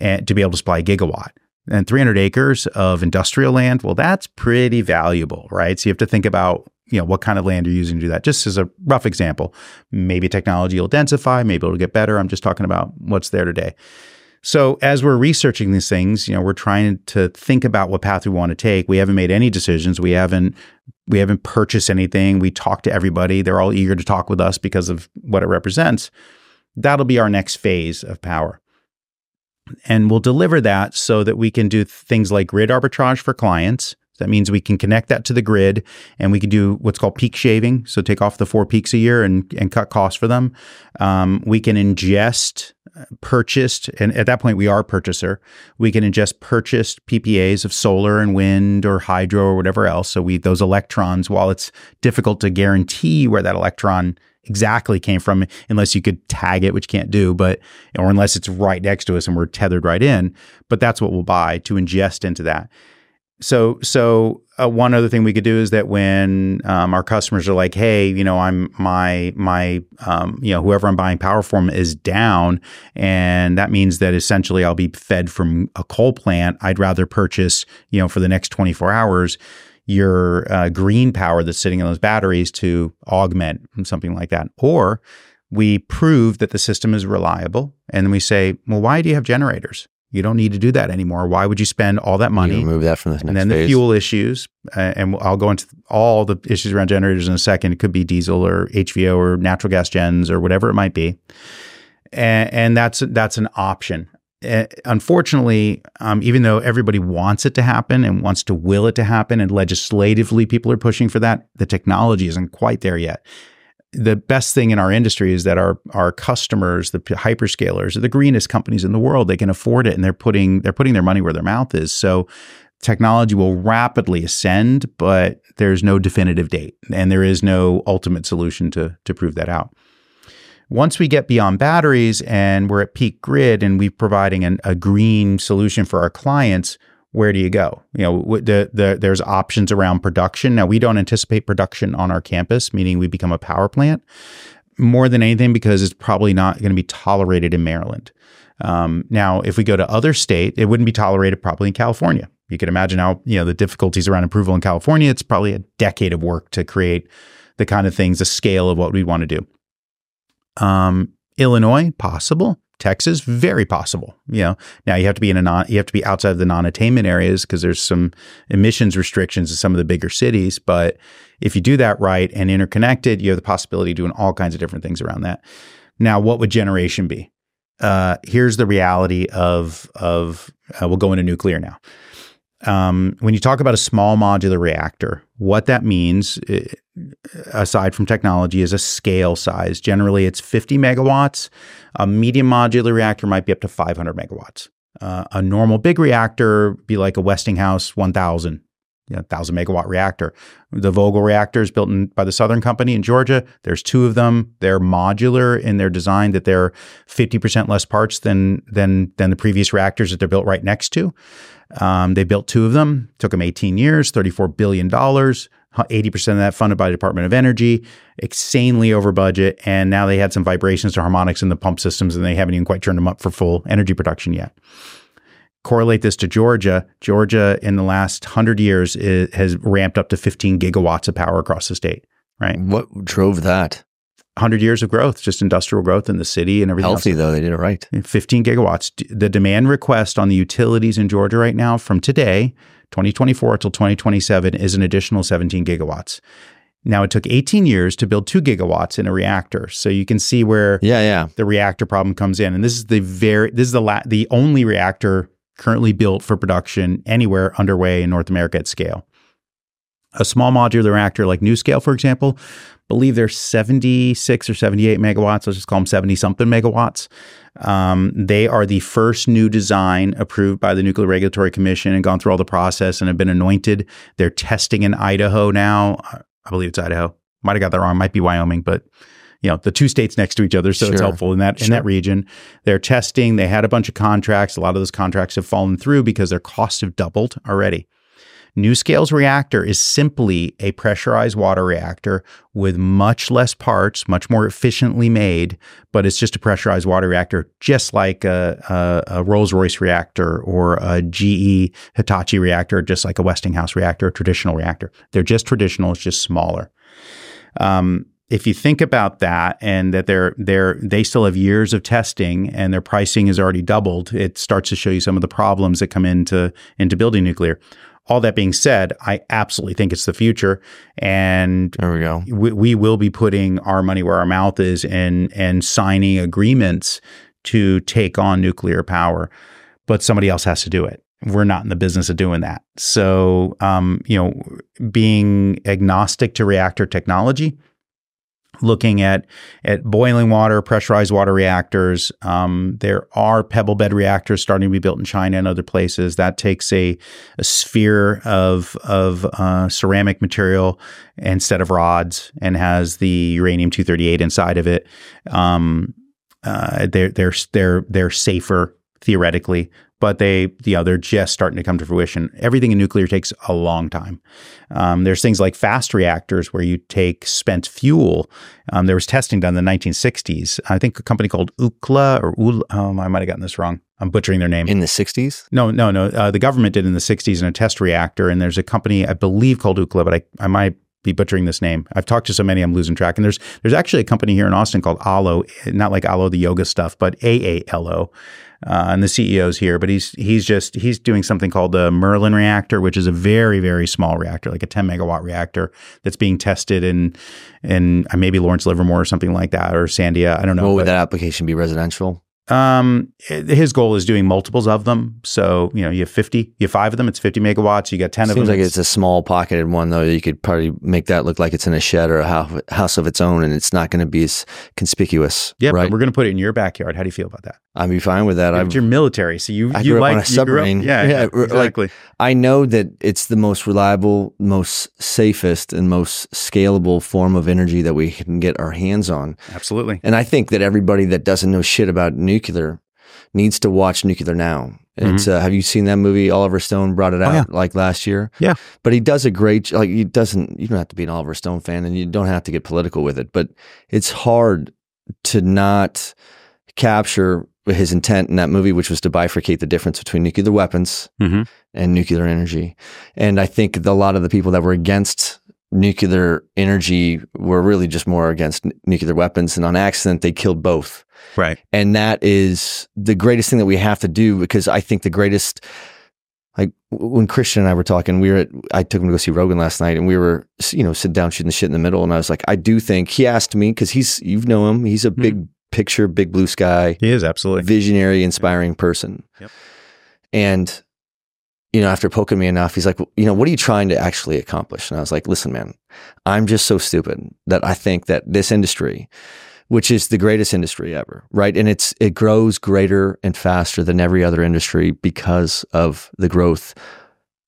and to be able to supply a gigawatt. And 300 acres of industrial land, well, that's pretty valuable, right? So you have to think about, you know, what kind of land you're using to do that. Just as a rough example, maybe technology will densify, maybe it'll get better. I'm just talking about what's there today. So as we're researching these things, you know, we're trying to think about what path we want to take. We haven't made any decisions. We haven't we haven't purchased anything. We talk to everybody. They're all eager to talk with us because of what it represents. That'll be our next phase of power. And we'll deliver that so that we can do things like grid arbitrage for clients. That means we can connect that to the grid and we can do what's called peak shaving. So take off the four peaks a year and, and cut costs for them. Um, we can ingest purchased, and at that point we are purchaser. We can ingest purchased PPAs of solar and wind or hydro or whatever else. So we those electrons, while it's difficult to guarantee where that electron exactly came from unless you could tag it, which can't do, but or unless it's right next to us and we're tethered right in. But that's what we'll buy to ingest into that. So, so uh, one other thing we could do is that when um, our customers are like, "Hey, you know, I'm my my um, you know whoever I'm buying power from is down, and that means that essentially I'll be fed from a coal plant. I'd rather purchase, you know, for the next 24 hours." Your uh, green power that's sitting in those batteries to augment something like that, or we prove that the system is reliable, and then we say, "Well, why do you have generators? You don't need to do that anymore. Why would you spend all that money?" You remove that from the next and then phase. the fuel issues, uh, and I'll go into all the issues around generators in a second. It could be diesel or HVO or natural gas gens or whatever it might be, and, and that's that's an option. Uh, unfortunately, um, even though everybody wants it to happen and wants to will it to happen, and legislatively people are pushing for that, the technology isn't quite there yet. The best thing in our industry is that our our customers, the hyperscalers, are the greenest companies in the world. They can afford it, and they're putting they're putting their money where their mouth is. So technology will rapidly ascend, but there's no definitive date and there is no ultimate solution to, to prove that out. Once we get beyond batteries and we're at peak grid and we're providing an, a green solution for our clients, where do you go? You know, the, the, there's options around production. Now, we don't anticipate production on our campus, meaning we become a power plant more than anything because it's probably not going to be tolerated in Maryland. Um, now, if we go to other state, it wouldn't be tolerated probably in California. You can imagine how you know the difficulties around approval in California. It's probably a decade of work to create the kind of things, the scale of what we want to do. Um, Illinois, possible. Texas, very possible. You know, now you have to be in a non, you have to be outside of the non-attainment areas because there's some emissions restrictions in some of the bigger cities. But if you do that right and interconnected, you have the possibility of doing all kinds of different things around that. Now, what would generation be? Uh, here's the reality of of uh, we'll go into nuclear now. Um, when you talk about a small modular reactor, what that means, aside from technology, is a scale size. Generally, it's 50 megawatts. A medium modular reactor might be up to 500 megawatts. Uh, a normal big reactor be like a Westinghouse 1000 you know, thousand megawatt reactor. The Vogtle reactors built in, by the Southern Company in Georgia. There's two of them. They're modular in their design that they're 50% less parts than than than the previous reactors that they're built right next to. Um, they built two of them. Took them 18 years, 34 billion dollars. 80% of that funded by the Department of Energy, insanely over budget. And now they had some vibrations to harmonics in the pump systems, and they haven't even quite turned them up for full energy production yet correlate this to Georgia, Georgia in the last 100 years is, has ramped up to 15 gigawatts of power across the state, right? What drove that? 100 years of growth, just industrial growth in the city and everything. Healthy, else. though. They did it right. 15 gigawatts. The demand request on the utilities in Georgia right now from today, 2024 till 2027, is an additional 17 gigawatts. Now it took 18 years to build two gigawatts in a reactor, so you can see where yeah, yeah. the reactor problem comes in. And this is the very this is the la- the only reactor currently built for production anywhere underway in North America at scale. A small modular reactor like NuScale, for example, believe they're 76 or 78 megawatts. Let's just call them 70 something megawatts. Um, they are the first new design approved by the Nuclear Regulatory Commission and gone through all the process and have been anointed. They're testing in Idaho now. I believe it's Idaho. Might have got that wrong. Might be Wyoming, but you know the two states next to each other, so sure. it's helpful in that sure. in that region. They're testing. They had a bunch of contracts. A lot of those contracts have fallen through because their costs have doubled already. NuScale's reactor is simply a pressurized water reactor with much less parts, much more efficiently made, but it's just a pressurized water reactor, just like a, a, a Rolls Royce reactor or a GE Hitachi reactor, just like a Westinghouse reactor, a traditional reactor. They're just traditional, it's just smaller. Um, if you think about that and that they're they're they still have years of testing and their pricing is already doubled, it starts to show you some of the problems that come into into building nuclear. All that being said, I absolutely think it's the future, and there we go. We, we will be putting our money where our mouth is and and signing agreements to take on nuclear power, but somebody else has to do it we're not in the business of doing that. So, um, you know, being agnostic to reactor technology looking at at boiling water, pressurized water reactors. Um, there are pebble bed reactors starting to be built in China and other places. That takes a, a sphere of of uh, ceramic material instead of rods and has the uranium two thirty eight inside of it. Um, uh, they're they're they're they're safer theoretically but they, you know, they're just starting to come to fruition. Everything in nuclear takes a long time. Um, there's things like fast reactors where you take spent fuel. Um, there was testing done in the 1960s. I think a company called UCLA or UL, um, I might have gotten this wrong. I'm butchering their name. In the 60s? No, no, no. Uh, the government did in the 60s in a test reactor, and there's a company I believe called UCLA, but I, I might be butchering this name. I've talked to so many, I'm losing track. And there's there's actually a company here in Austin called Aalo, not like Alo the yoga stuff, but A A L O uh, and the CEO's here, but he's he's just he's doing something called the Merlin reactor, which is a very very small reactor, like a 10 megawatt reactor that's being tested in in uh, maybe Lawrence Livermore or something like that, or Sandia. I don't know. What would but, that application be? Residential? Um, his goal is doing multiples of them. So, you know, you have 50, you have five of them, it's 50 megawatts, you got 10 Seems of them. Seems like it's a small pocketed one, though. You could probably make that look like it's in a shed or a house of its own, and it's not going to be as conspicuous. Yeah, right? we're going to put it in your backyard. How do you feel about that? I'd be fine with that. Yeah, you're military, so you, I you grew like up on a submarine. Up, yeah, yeah, exactly. Like, I know that it's the most reliable, most safest, and most scalable form of energy that we can get our hands on. Absolutely. And I think that everybody that doesn't know shit about nuclear needs to watch Nuclear Now. It's mm-hmm. uh, have you seen that movie? Oliver Stone brought it out oh, yeah. like last year. Yeah, but he does a great like he doesn't. You don't have to be an Oliver Stone fan, and you don't have to get political with it. But it's hard to not capture his intent in that movie, which was to bifurcate the difference between nuclear weapons mm-hmm. and nuclear energy. And I think a lot of the people that were against nuclear energy were really just more against n- nuclear weapons, and on accident they killed both. Right. And that is the greatest thing that we have to do because I think the greatest like when Christian and I were talking, we were at, I took him to go see Rogan last night and we were, you know, sitting down shooting the shit in the middle. And I was like, I do think he asked me because he's, you know him, he's a hmm. big. Picture, big blue sky. He is absolutely visionary, inspiring yep. person. Yep. And, you know, after poking me enough, he's like, you know, what are you trying to actually accomplish? And I was like, listen, man, I'm just so stupid that I think that this industry, which is the greatest industry ever, right? And it's it grows greater and faster than every other industry because of the growth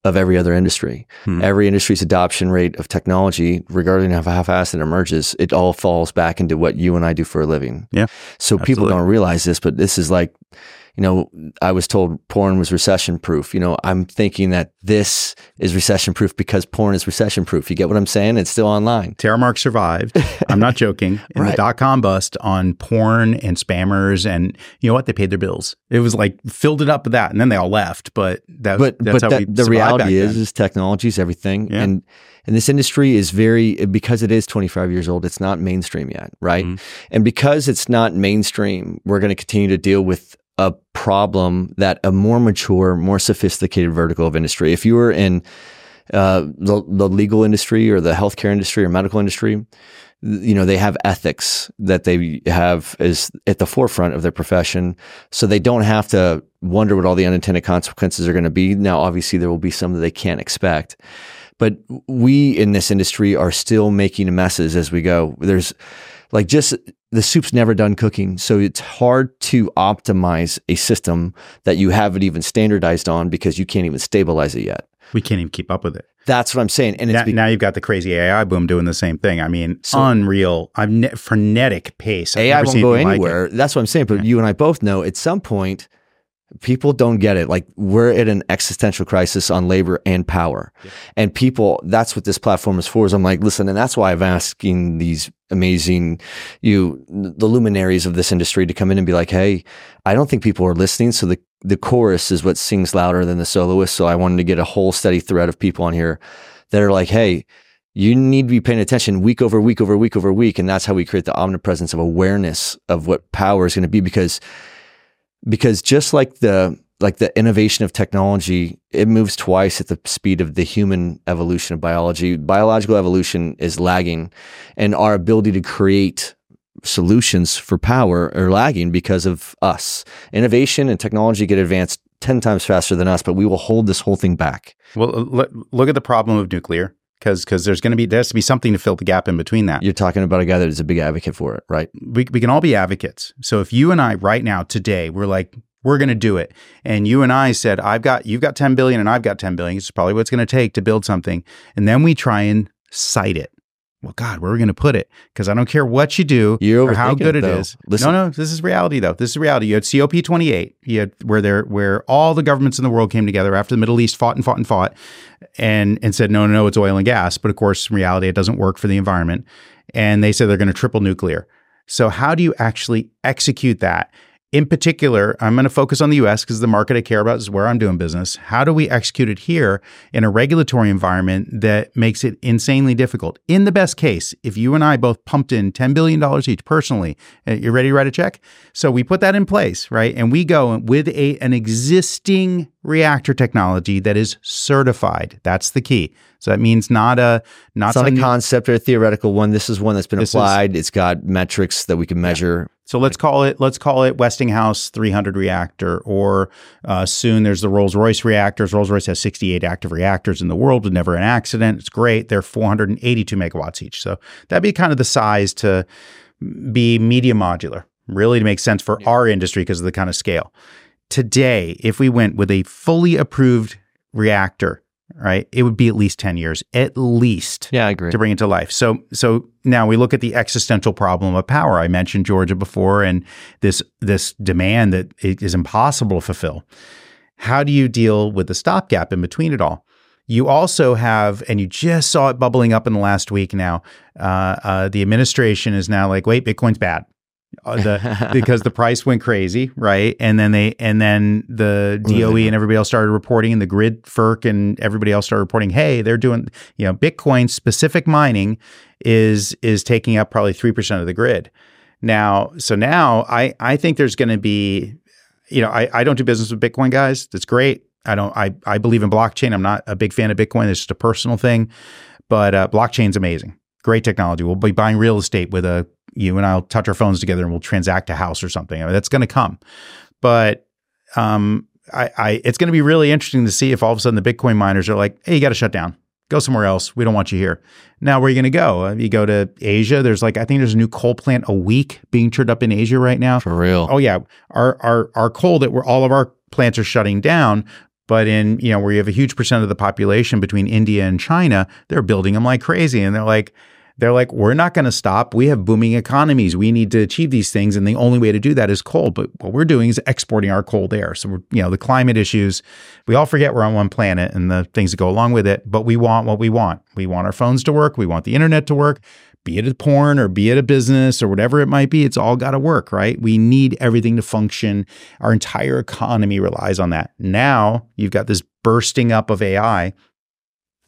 of every other industry. Hmm. Every industry's adoption rate of technology, regarding of how fast it emerges, it all falls back into what you and I do for a living. Yeah, So people don't realize this, but this is like, you know, I was told porn was recession proof. You know, I'm thinking that this is recession proof because porn is recession proof. You get what I'm saying? It's still online. Terremark survived. I'm not joking. In Right. the dot com bust on porn and spammers, and you know what? They paid their bills. It was like filled it up with that, and then they all left. But that, but that's but how that, we the reality is then. is technology is everything Yeah. and and this industry is very because it is 25 years old it's not mainstream yet right Mhm. and because it's not mainstream we're going to continue to deal with a problem that a more mature more sophisticated vertical of industry if you were in uh, the, the legal industry or the healthcare industry or medical industry you know they have ethics that they have is at the forefront of their profession. So they don't have to wonder what all the unintended consequences are going to be. Now obviously there will be some that they can't expect. But we in this industry are still making messes as we go. There's like just the soup's never done cooking so it's hard to optimize a system that you haven't even standardized on because you can't even stabilize it yet we can't even keep up with it. that's what i'm saying and it's Now, be- now you've got the crazy AI boom doing the same thing. I mean, So- unreal. I'm ne- frenetic pace. I've AI won't go anything like That's what I'm saying. But Yeah. you and I both know at some point, people don't get it. Like we're at an existential crisis on labor and power, and people. That's what this platform is for. Is I'm like, listen, and that's why I'm asking these amazing, you, the luminaries of this industry to come in and be like, hey, I don't think people are listening. So the the chorus is what sings louder than the soloist. So I wanted to get a whole steady thread of people on here that are like, hey, you need to be paying attention week over week over week over week. And that's how we create the omnipresence of awareness of what power is going to be because, because just like the, like the innovation of technology, it moves twice at the speed of the human evolution of biology. Biological evolution is lagging and our ability to create solutions for power are lagging because of us. Innovation and technology get advanced 10 times faster than us, but we will hold this whole thing back. Well, uh, look, look at the problem of nuclear because because there's going to be there has to be something to fill the gap in between that. You're talking about a guy that is a big advocate for it, right? we, we can all be advocates. So if you and I right now today we're like we're going to do it and you and I said I've got you've got 10 billion and I've got 10 billion it's probably what it's going to take to build something and then we try and site it. Well god, where are we going to put it? Cuz I don't care what you do You're or how good it, it is. Listen- No, no, this is reality though. This is reality. You had COP28, you had where there where all the governments in the world came together after the Middle East fought and fought and fought and and said no, no, no, it's oil and gas, but of course in reality it doesn't work for the environment. And they said they're going to triple nuclear. So, how do you actually execute that? In particular, I'm going to focus on the US because the market I care about is where I'm doing business. How do we execute it here in a regulatory environment that makes it insanely difficult? In the best case, if you and I both pumped in $10 billion each personally, uh, you ready to write a check? So we put that in place, right? And we go with a, an existing reactor technology that is certified. That's the key. So that means not a, not not a concept or a theoretical one. This is one that's been This is- applied. it's got metrics that we can measure. So let's call it let's call it Westinghouse 300 reactor, or uh, soon there's the Rolls Royce reactors. Rolls Royce has 68 active reactors in the world with never an accident. It's great. They're 482 megawatts each. So that'd be kind of the size to be medium modular, really to make sense for our industry because of the kind of scale. Today, if we went with a fully approved reactor, right, it would be at least 10 years, at least Yeah, I agree. to bring it to life. So so now we look at the existential problem of power. I mentioned Georgia before and this this demand that it is impossible to fulfill. How do you deal with the stopgap in between it all? You also have, and you just saw it bubbling up in the last week now. Uh, uh, the administration is now like, wait, Bitcoin's bad. Uh, the, because the price went crazy, right? And then they, and then the DOE and everybody else started reporting, and the grid, FERC, and everybody else started reporting, hey, they're doing, you know, Bitcoin specific mining is is taking up probably three percent of the grid. Now, so now I I think there's going to be, you know, I I don't do business with Bitcoin guys. That's great. I don't. I I believe in blockchain. I'm not a big fan of Bitcoin. It's just a personal thing, but uh, blockchain's amazing. Great technology. We'll be buying real estate with a you and I'll touch our phones together and we'll transact a house or something. I mean, that's going to come, but um, I, I it's going to be really interesting to see if all of a sudden the Bitcoin miners are like, hey, you got to shut down. Go somewhere else. We don't want you here. Now, where are you going to go? Uh, you go to Asia. There's like I think there's a new coal plant a week being turned up in Asia right now. For real. Oh yeah, our our our coal that we're all of our plants are shutting down, But in, you know, where you have a huge percent of the population between India and China, they're building them like crazy. And they're like, they're like, we're not going to stop. We have booming economies. We need to achieve these things. And the only way to do that is coal. But what we're doing is exporting our coal there. So we're, you know, the climate issues, we all forget we're on one planet and the things that go along with it. But we want what we want. We want our phones to work. We want the internet to work be it a porn or be it a business or whatever it might be, it's all got to work, right? We need everything to function. Our entire economy relies on that. Now you've got this bursting up of AI.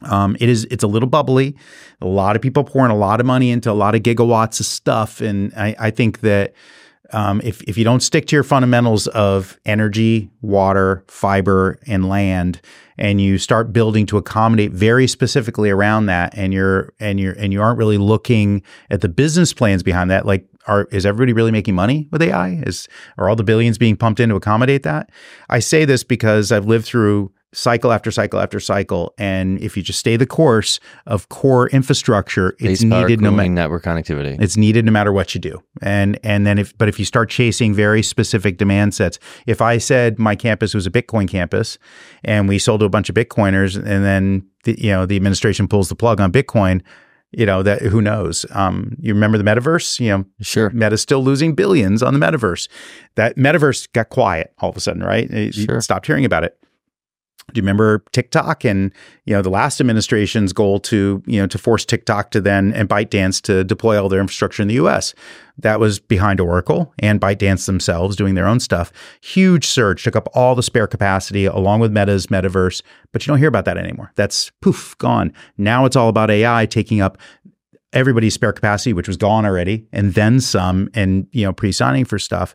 Um, it is it's a little bubbly. A lot of people pouring a lot of money into a lot of gigawatts of stuff, and I, I think that um, if if you don't stick to your fundamentals of energy, water, fiber, and land, and you start building to accommodate very specifically around that, and you're and you're and you aren't really looking at the business plans behind that, like are is everybody really making money with AI? Is are all the billions being pumped in to accommodate that? I say this because I've lived through cycle after cycle after cycle. And if you just stay the course of core infrastructure, it's needed no matter network connectivity. It's needed no matter what you do. And and then if but if you start chasing very specific demand sets, if I said my campus was a Bitcoin campus and we sold to a bunch of Bitcoiners and then the, you know the administration pulls the plug on Bitcoin, you know that who knows um, you remember the metaverse you know sure meta's still losing billions on the metaverse that metaverse got quiet all of a sudden right you sure. stopped hearing about it do you remember TikTok and you know the last administration's goal to you know to force TikTok to then and ByteDance to deploy all their infrastructure in the U.S. That was behind Oracle and ByteDance themselves doing their own stuff. Huge surge took up all the spare capacity along with Meta's metaverse, but you don't hear about that anymore. That's poof gone. Now it's all about AI taking up everybody's spare capacity, which was gone already, and then some, and you know pre-signing for stuff.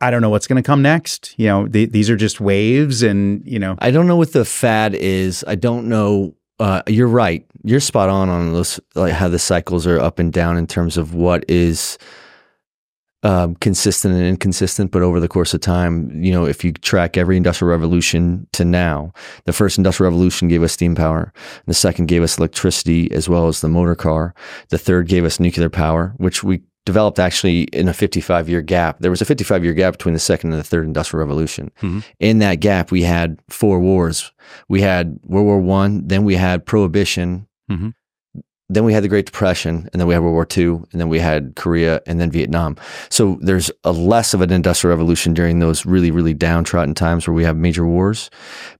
I don't know what's going to come next. You know, th- these are just waves, and you know, I don't know what the fad is. I don't know. Uh, you're right. You're spot on on those, like how the cycles are up and down in terms of what is um, consistent and inconsistent. But over the course of time, you know, if you track every industrial revolution to now, the first industrial revolution gave us steam power. The second gave us electricity as well as the motor car. The third gave us nuclear power, which we developed actually in a 55 year gap. There was a 55 year gap between the second and the third industrial revolution. Mm-hmm. In that gap, we had four wars. We had World War One, then we had prohibition, mm-hmm then we had the Great Depression, and then we had World War II, and then we had Korea, and then Vietnam. So there's a less of an industrial revolution during those really, really downtrodden times where we have major wars.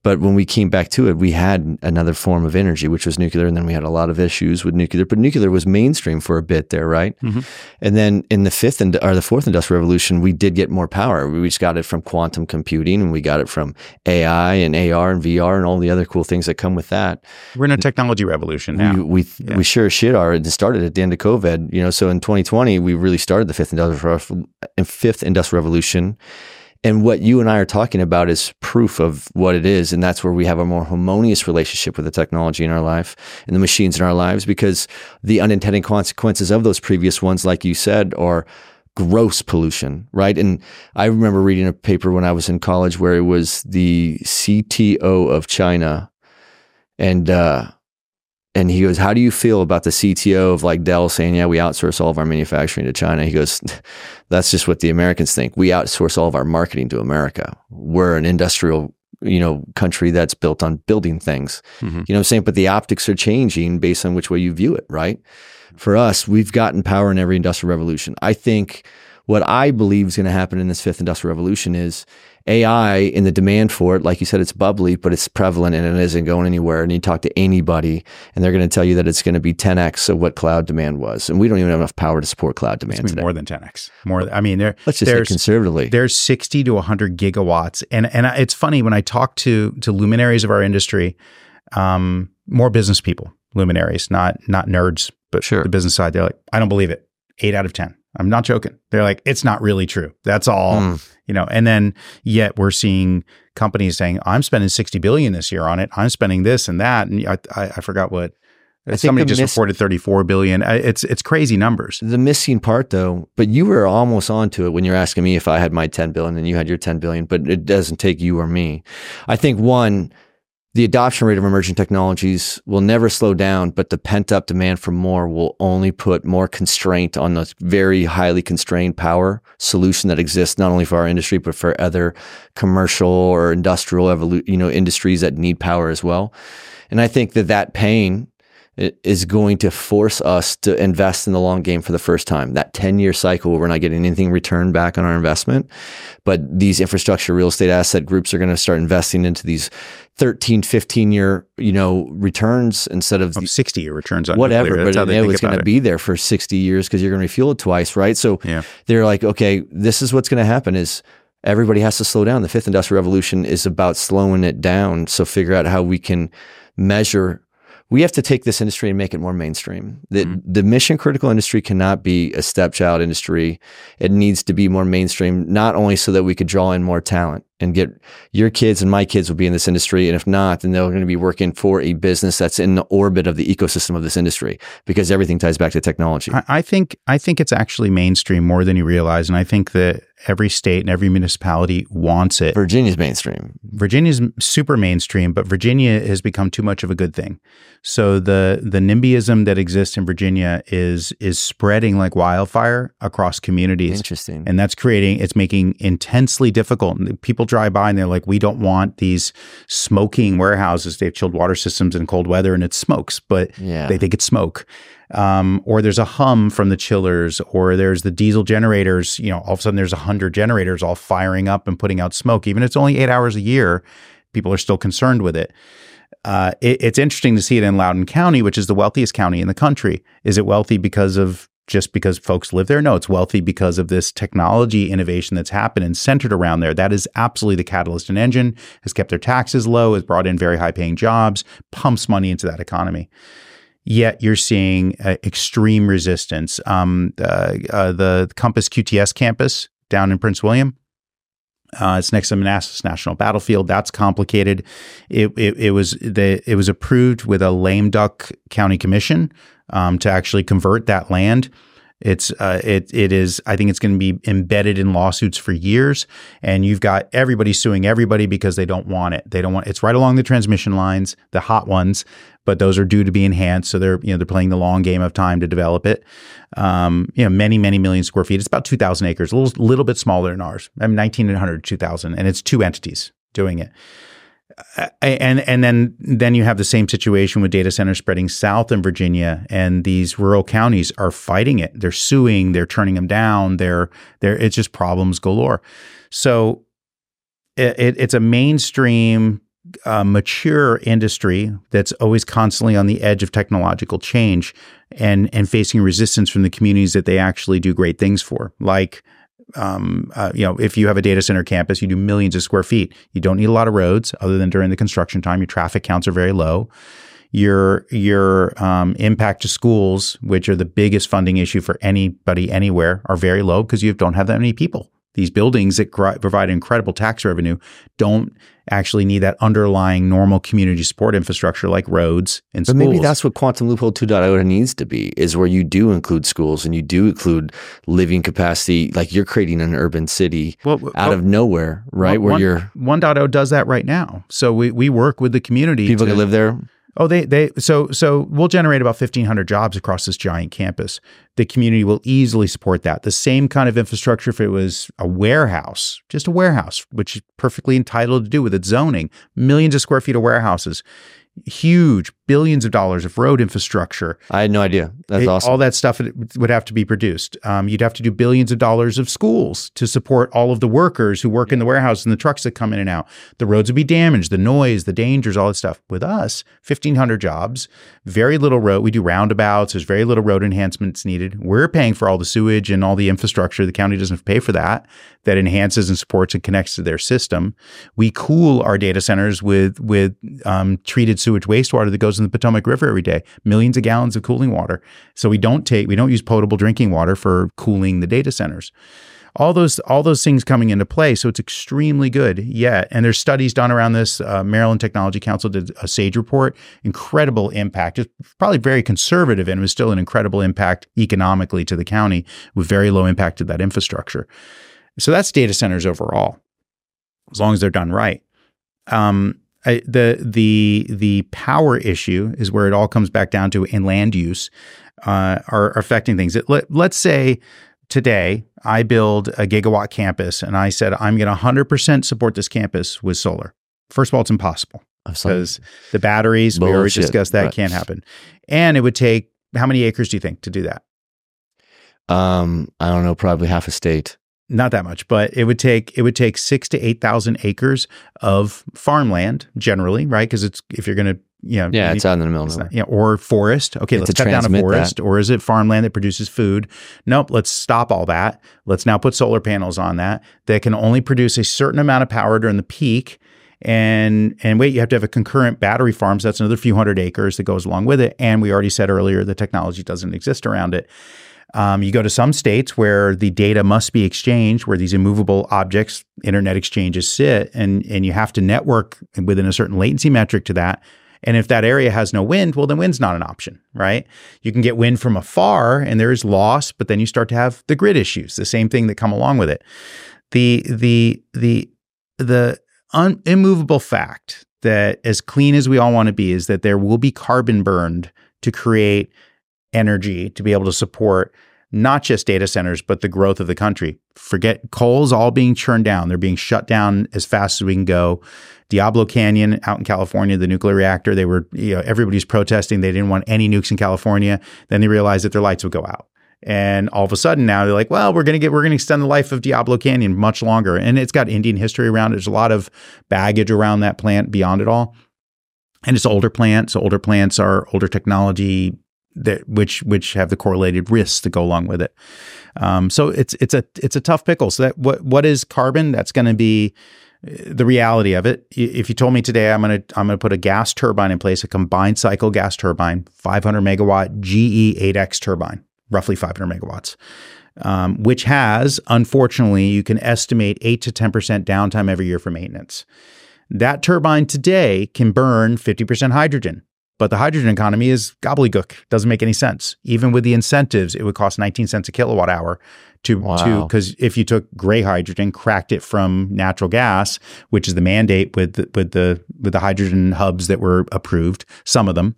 But when we came back to it, we had another form of energy, which was nuclear, and then we had a lot of issues with nuclear. But nuclear was mainstream for a bit there, right? Mm-hmm. And then in the fifth and or the fourth industrial revolution, we did get more power. We just got it from quantum computing, and we got it from AI and AR and VR and all the other cool things that come with that. We're in a technology revolution now. We we, yeah. we sure shit are. It started at the end of COVID, you know. So in 2020, we really started the fifth industrial fifth industrial revolution. And what you and I are talking about is proof of what it is. And that's where we have a more harmonious relationship with the technology in our life and the machines in our lives because the unintended consequences of those previous ones, like you said, are gross pollution, right? And I remember reading a paper when I was in college where it was the CTO of China and uh, and he goes, How do you feel about the CTO of like Dell saying, Yeah, we outsource all of our manufacturing to China? He goes, That's just what the Americans think. We outsource all of our marketing to America. We're an industrial, you know, country that's built on building things. Mm-hmm. You know what I'm saying? But the optics are changing based on which way you view it, right? For us, we've gotten power in every industrial revolution. I think what I believe is going to happen in this fifth industrial revolution is AI in the demand for it, like you said, it's bubbly, but it's prevalent and it isn't going anywhere. And you talk to anybody and they're going to tell you that it's going to be 10x of what cloud demand was. And we don't even have enough power to support cloud demand today. More than 10x. More, I mean, there, let's just say conservatively. There's 60 to 100 gigawatts. And, and it's funny when I talk to, to luminaries of our industry, um, more business people, luminaries, not, not nerds, but sure. the business side, they're like, I don't believe it. Eight out of 10. I'm not joking. They're like, it's not really true. That's all, mm. You know. And then yet we're seeing companies saying, I'm spending 60 billion this year on it. I'm spending this and that. And I, I, I forgot what. Somebody just miss- reported 34 billion. It's it's crazy numbers. The missing part though, but you were almost onto it when you're asking me if I had my 10 billion and you had your 10 billion, but it doesn't take you or me. I think one, the adoption rate of emerging technologies will never slow down, but the pent up demand for more will only put more constraint on the very highly constrained power solution that exists not only for our industry but for other commercial or industrial evolu- you know industries that need power as well. And I think that that pain is going to force us to invest in the long game for the first time. That 10 year cycle where we're not getting anything returned back on our investment. But these infrastructure real estate asset groups are going to start investing into these 13, 15 year, you know, returns instead of the, 60 year returns on whatever. Nuclear. But it was going to be there for 60 years because you're going to refuel it twice, right? So yeah. they're like, okay, this is what's going to happen is everybody has to slow down. The fifth industrial revolution is about slowing it down. So figure out how we can measure we have to take this industry and make it more mainstream. The, mm-hmm. the mission critical industry cannot be a stepchild industry. It needs to be more mainstream, not only so that we could draw in more talent, and get your kids and my kids will be in this industry. And if not, then they're going to be working for a business that's in the orbit of the ecosystem of this industry because everything ties back to technology. I, I think I think it's actually mainstream more than you realize, and I think that every state and every municipality wants it. Virginia's mainstream. Virginia's super mainstream, but Virginia has become too much of a good thing. So the the NIMBYism that exists in Virginia is is spreading like wildfire across communities. Interesting. And that's creating it's making intensely difficult. People drive by and they're like, we don't want these smoking warehouses. They have chilled water systems in cold weather and it smokes, but yeah. they think it's smoke. Um, or there's a hum from the chillers, or there's the diesel generators. You know, all of a sudden there's a hundred generators all firing up and putting out smoke. Even if it's only eight hours a year, people are still concerned with it. Uh, it, it's interesting to see it in Loudoun County, which is the wealthiest county in the country. Is it wealthy because of just because folks live there. No, it's wealthy because of this technology innovation that's happened and centered around there. That is absolutely the catalyst and engine, has kept their taxes low, has brought in very high paying jobs, pumps money into that economy. Yet you're seeing uh, extreme resistance. Um, uh, uh, the Compass QTS campus down in Prince William, uh, it's next to Manassas National Battlefield. That's complicated. It, it, it, was the it was approved with a lame duck county commission um, to actually convert that land. It's uh, it it is. I think it's going to be embedded in lawsuits for years, and you've got everybody suing everybody because they don't want it. They don't want it's right along the transmission lines, the hot ones, but those are due to be enhanced. So they're you know they're playing the long game of time to develop it. Um, you know, many many million square feet. It's about two thousand acres, a little little bit smaller than ours. I'm mean, nineteen hundred, two thousand, and it's two entities doing it and and then then you have the same situation with data centers spreading south in Virginia, and these rural counties are fighting it. They're suing. They're turning them down. They're they're it's just problems galore. So it, it, it's a mainstream, uh, mature industry that's always constantly on the edge of technological change and and facing resistance from the communities that they actually do great things for, like um, uh, you know, if you have a data center campus, you do millions of square feet. You don't need a lot of roads other than during the construction time. Your traffic counts are very low. Your your um, impact to schools, which are the biggest funding issue for anybody anywhere, are very low because you don't have that many people. These buildings that provide incredible tax revenue don't actually need that underlying normal community support infrastructure like roads and schools. but schools. maybe that's what quantum loophole 2.0 needs to be is where you do include schools and you do include living capacity like you're creating an urban city well, out well, of nowhere right well, where one, you're 1.0 does that right now so we, we work with the community people to, can live there Oh, they they so so we'll generate about 1500 jobs across this giant campus. The community will easily support that. The same kind of infrastructure if it was a warehouse, just a warehouse, which is perfectly entitled to do with its zoning, millions of square feet of warehouses huge billions of dollars of road infrastructure. I had no idea. That's it, awesome. All that stuff would have to be produced. Um, you'd have to do billions of dollars of schools to support all of the workers who work in the warehouse and the trucks that come in and out. The roads would be damaged, the noise, the dangers, all that stuff. With us, 1,500 jobs, very little road. We do roundabouts. There's very little road enhancements needed. We're paying for all the sewage and all the infrastructure. The county doesn't pay for that. That enhances and supports and connects to their system. We cool our data centers with with um, treated sewage wastewater that goes in the Potomac River every day, millions of gallons of cooling water. So we don't take, we don't use potable drinking water for cooling the data centers all those all those things coming into play. So it's extremely good yet. And there's studies done around this. Uh, Maryland Technology Council did a SAGE report. Incredible impact. It's probably very conservative and it was still an incredible impact economically to the county with very low impact to that infrastructure. So that's data centers overall, as long as they're done right. Um, I, the the the power issue is where it all comes back down to in land use uh, are, affecting things. It, let, let's say today I build a gigawatt campus and I said I'm going to 100% support this campus with solar. First of all, it's impossible because the batteries we already Bullshit. discussed that Right. can't happen, and it would take how many acres do you think to do that? Um, I don't know, probably half a state. Not that much, but it would take it would take six to eight thousand acres of farmland generally, right? Because it's if you're going to you know Yeah, it's out in the middle of nowhere. yeah, or forest. Okay, let's cut down a forest, or is it farmland that produces food? Nope, let's stop all that. Let's now put solar panels on that that can only produce a certain amount of power during the peak. And and wait, you have to have a concurrent battery farms. So that's another few hundred acres that goes along with it. And we already said earlier the technology doesn't exist around it. Um, you go to some states where the data must be exchanged, where these immovable objects, internet exchanges sit, and and you have to network within a certain latency metric to that. And if that area has no wind, well, then wind's not an option, right? You can get wind from afar, and there is loss, but then you start to have the grid issues, the same thing that come along with it. The the the the un, immovable fact that as clean as we all want to be is that there will be carbon burned to create energy to be able to support not just data centers, but the growth of the country. Forget coal's all being churned down. They're being shut down as fast as we can go. Diablo Canyon out in California, the nuclear reactor, they were, you know, everybody's protesting. They didn't want any nukes in California. Then they realized that their lights would go out. And all of a sudden now they're like, well, we're going to get, we're going to extend the life of Diablo Canyon much longer. And it's got Indian history around it. There's a lot of baggage around that plant beyond it all. And it's older plants. So older plants are older technology that which which have the correlated risks to go along with it. Um, so it's it's a it's a tough pickle. So that what what is carbon? That's going to be uh, the reality of it. If you told me today I'm going to I'm to put a gas turbine in place, a combined cycle gas turbine, 500 megawatt GE 8X turbine, roughly 500 megawatts, um, which has unfortunately you can estimate eight to 10 percent downtime every year for maintenance. That turbine today can burn 50% hydrogen. But the hydrogen economy is gobbledygook. Doesn't make any sense. Even with the incentives, it would cost 19 cents a kilowatt hour to to Wow. because if you took gray hydrogen, cracked it from natural gas, which is the mandate with the, with the with the hydrogen hubs that were approved, some of them,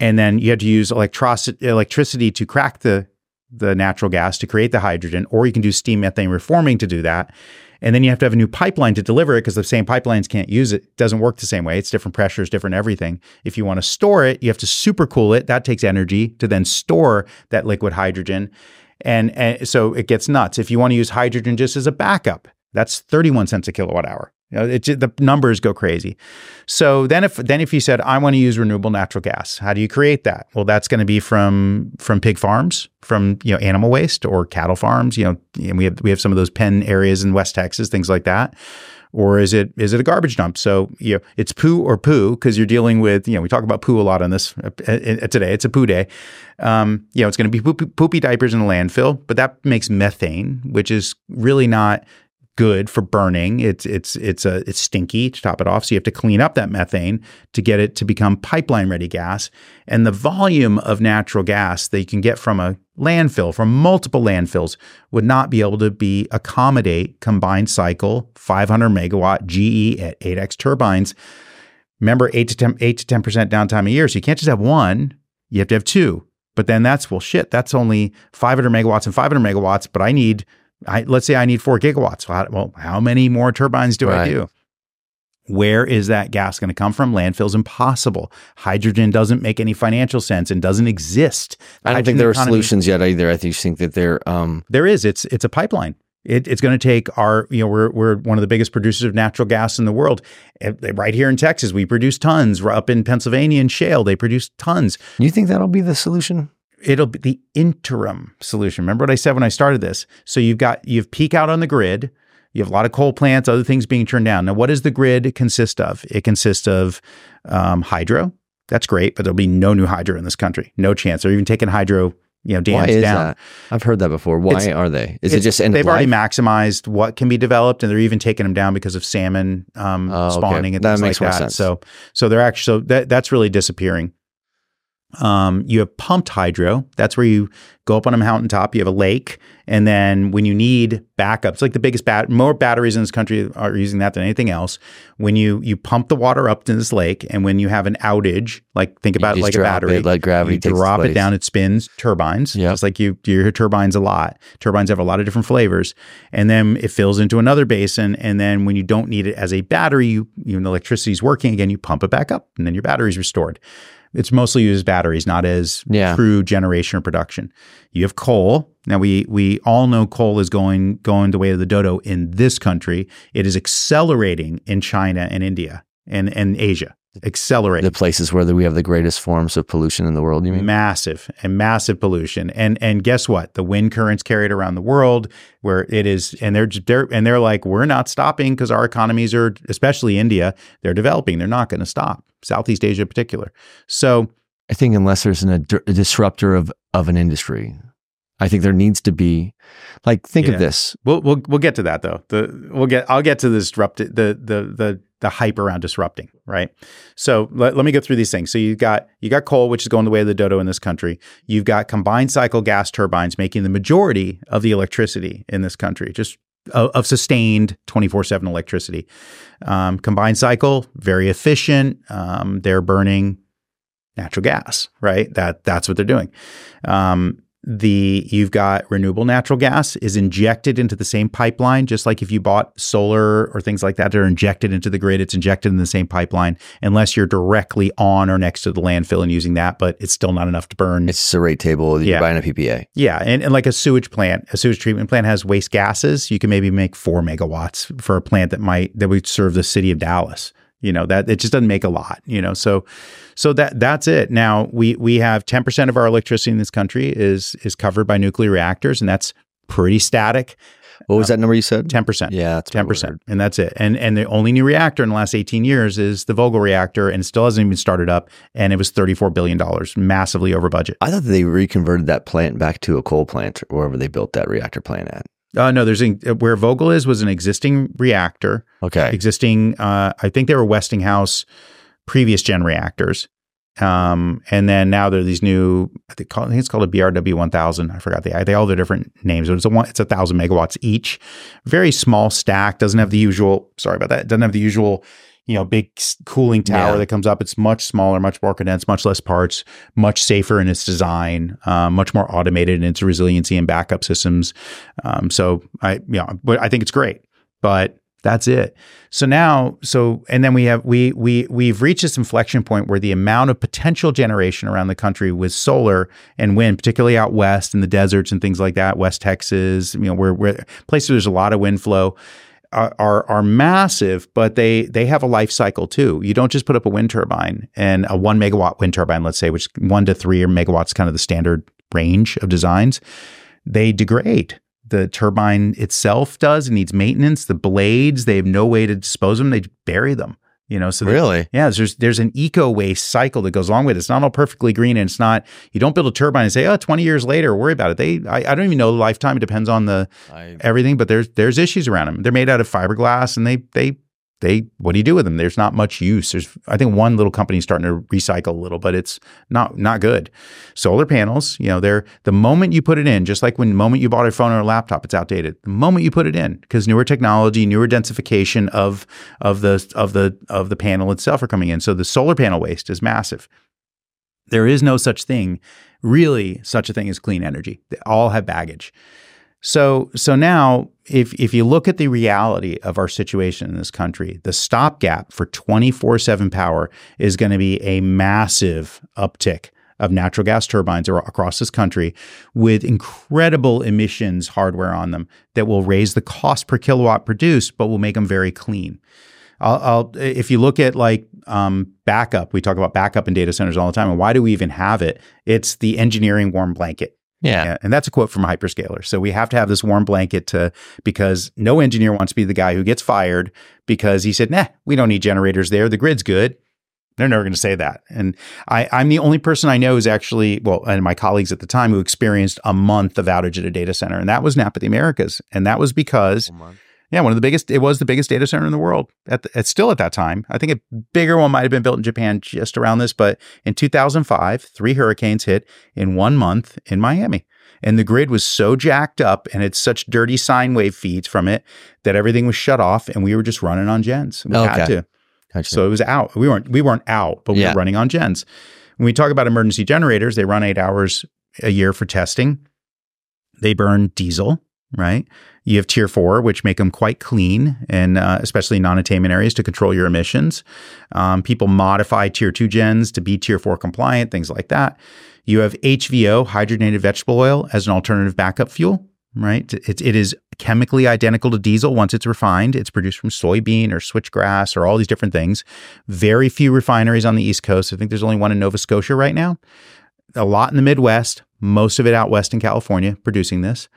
and then you had to use electroci- electricity to crack the the natural gas to create the hydrogen, or you can do steam methane reforming to do that. And then you have to have a new pipeline to deliver it because the same pipelines can't use it. It doesn't work the same way. It's different pressures, different everything. If you want to store it, you have to supercool it. That takes energy to then store that liquid hydrogen. And, and so it gets nuts. If you want to use hydrogen just as a backup, that's 31 cents a kilowatt hour. You know, it, the numbers go crazy. So then if then if you said I want to use renewable natural gas, how do you create that? Well, that's going to be from from pig farms, from you know animal waste or cattle farms. You know, and we have we have some of those pen areas in West Texas, things like that. Or is it is it a garbage dump? So you know, it's poo or poo because you're dealing with you know we talk about poo a lot on this uh, uh, today. It's a poo day. Um, you know, it's going to be poopy, poopy diapers in a landfill, but that makes methane, which is really not good for burning. It's it's it's a it's stinky to top it off. So you have to clean up that methane to get it to become pipeline ready gas. And the volume of natural gas that you can get from a landfill, from multiple landfills, would not be able to be accommodate combined cycle 500 megawatt GE at 8x turbines. Remember, eight to 10, eight to 10% downtime a year. So you can't just have one, you have to have two. But then that's, well, shit, that's only 500 megawatts and 500 megawatts, but I need I, let's say I need four gigawatts. Well, how, well, how many more turbines do I do? Where is that gas going to come from? Landfill's impossible. Hydrogen doesn't make any financial sense and doesn't exist. I don't hydrogen think there are solutions yet either. I think think that they're um, There is. It's it's a pipeline. It, it's going to take our, you know, we're, we're one of the biggest producers of natural gas in the world. Eh, Right here in Texas, we produce tons. We're Up in Pennsylvania and shale, they produce tons. you think that'll be the solution? It'll be the interim solution. Remember what I said when I started this? So you've got you've peak out on the grid. You have a lot of coal plants, other things being turned down. Now, what does the grid consist of? It consists of um, hydro. That's great, but there'll be no new hydro in this country. No chance. They're even taking hydro, you know, dams Why is down. that? I've heard that before. Why It's- are they? Is it just they've of already maximized what can be developed, and they're even taking them down because of salmon um, Oh, okay. spawning and That things makes like more that. sense. So, so they're actually so that that's really disappearing. Um, you have pumped hydro. That's where you go up on a mountaintop. You have a lake, and then when you need backup, it's like the biggest bat. More batteries in this country are using that than anything else. When you you pump the water up to this lake, and when you have an outage, like think about like a battery, it, let gravity you take its drop it down, it spins turbines. Yeah, it's like you you hear turbines a lot. Turbines have a lot of different flavors, and then it fills into another basin, and then when you don't need it as a battery, you you know electricity's working again, you pump it back up, and then your battery's restored. It's mostly used as batteries, not as Yeah. true generation or production. You have coal. Now we we all know coal is going going the way of the dodo in this country. It is accelerating in China and India and and Asia. Accelerating. The places where we have the greatest forms of pollution in the world, you mean? massive and massive pollution and and guess what the wind currents carried around the world where it is and they're they're and they're like we're not stopping because our economies are especially India they're developing they're not going to stop Southeast Asia in particular. So I think unless there's an, a, disruptor of, of an industry, I think there needs to be, like, think Yeah. of this. we'll we'll we'll get to that though. The we'll get I'll get to the disrupted the the the the hype around disrupting right? So let, let me go through these things. So you've got you got coal which is going the way of the dodo in this country. You've got combined cycle gas turbines making the majority of the electricity in this country just of, of sustained 24-7 electricity. Um, combined cycle very efficient. Um, they're burning natural gas right? That that's what they're doing. Um, the you've got renewable natural gas is injected into the same pipeline just like if you bought solar or things like that they're injected into the grid it's injected in the same pipeline unless you're directly on or next to the landfill and using that but it's still not enough to burn It's a rate table. You're Yeah. buying a PPA. yeah, and, and like a sewage plant, a sewage treatment plant has waste gases. You can maybe make four megawatts for a plant that might that would serve the city of Dallas. You know that it just doesn't make a lot. You know, so so that that's it. Now we we have ten percent of our electricity in this country is is covered by nuclear reactors, and that's pretty static. What was uh, that number you said? Ten percent. Yeah, that's Ten what I percent, heard. and that's it. And and the only new reactor in the last eighteen years is the Vogtle reactor, and it still hasn't even started up. And it was thirty four billion dollars, massively over budget. I thought they reconverted that plant back to a coal plant or wherever they built that reactor plant at. Uh, no, there's a, where Vogtle is was an existing reactor, Okay. existing. Uh, I think they were Westinghouse previous gen reactors, um, and then now they're these new. I think, call- I think it's called a BRW 1000. I forgot the they all the different names. But it's a one. It's a thousand megawatts each. Very small stack. Doesn't have the usual. Sorry about that. Doesn't have the usual. You know, big cooling tower Yeah. that comes up. It's much smaller, much more condensed, much less parts, much safer in its design, uh, much more automated in its resiliency and backup systems. Um, so I, you know, but I think it's great, but that's it. So now, so and then we have we we we've reached this inflection point where the amount of potential generation around the country with solar and wind, particularly out west in the deserts and things like that, West Texas, you know, where where places where there's a lot of wind flow. Are, are massive, but they they have a life cycle too. You don't just put up a wind turbine and a one megawatt wind turbine, let's say, which one to three or megawatts, kind of the standard range of designs. They degrade the turbine itself does. It needs maintenance. The blades, they have no way to dispose of them. They bury them. You know, so Really? yeah, there's there's an eco waste cycle that goes along with it. It's not all perfectly green, and it's not. You don't build a turbine and say, "Oh, 20 years later, worry about it." They, I, I don't even know the lifetime. It depends on the I, everything, but there's there's issues around them. They're made out of fiberglass, and they they they what do you do with them? There's not much use. There's I think one little company starting to recycle a little, but it's not not good. Solar panels, you know, they're the moment you put it in, just like when the moment you bought a phone or a laptop, it's outdated. The moment you put it in, because newer technology, newer densification of of the of the of the panel itself are coming in. So the solar panel waste is massive. There is no such thing, really, such a thing as clean energy. They all have baggage. So so now if if you look at the reality of our situation in this country, the stopgap for 24/7 power is going to be a massive uptick of natural gas turbines across this country with incredible emissions hardware on them that will raise the cost per kilowatt produced but will make them very clean. I'll, I'll if you look at like um, backup, we talk about backup in data centers all the time. And why do we even have it? It's the engineering warm blanket. Yeah. Yeah, and that's a quote from a hyperscaler. So we have to have this warm blanket to because no engineer wants to be the guy who gets fired because he said, "Nah, we don't need generators there. The grid's good." They're never going to say that. And I, I'm the only person I know who's actually, well, and my colleagues at the time who experienced a month of outage at a data center, and that was NAP of the Americas, and that was because Yeah, one of the biggest. It was the biggest data center in the world. At the, it's still at that time. I think a bigger one might have been built in Japan just around this, but in 2005, three hurricanes hit in one month in Miami, and the grid was so jacked up and had such dirty sine wave feeds from it that everything was shut off, and we were just running on gens. We Okay. had to. Gotcha. So it was out. We weren't we weren't out, but we Yeah. were running on gens. When we talk about emergency generators, they run eight hours a year for testing. They burn diesel, right? You have tier four, which make them quite clean, and uh, especially non-attainment areas to control your emissions. Um, people modify tier two gens to be tier four compliant, things like that. You have HVO, hydrogenated vegetable oil, as an alternative backup fuel, right? It, it is chemically identical to diesel once it's refined. It's produced from soybean or switchgrass or all these different things. Very few refineries on the East Coast. I think there's only one in Nova Scotia right now. A lot in the Midwest, most of it out west in California producing this.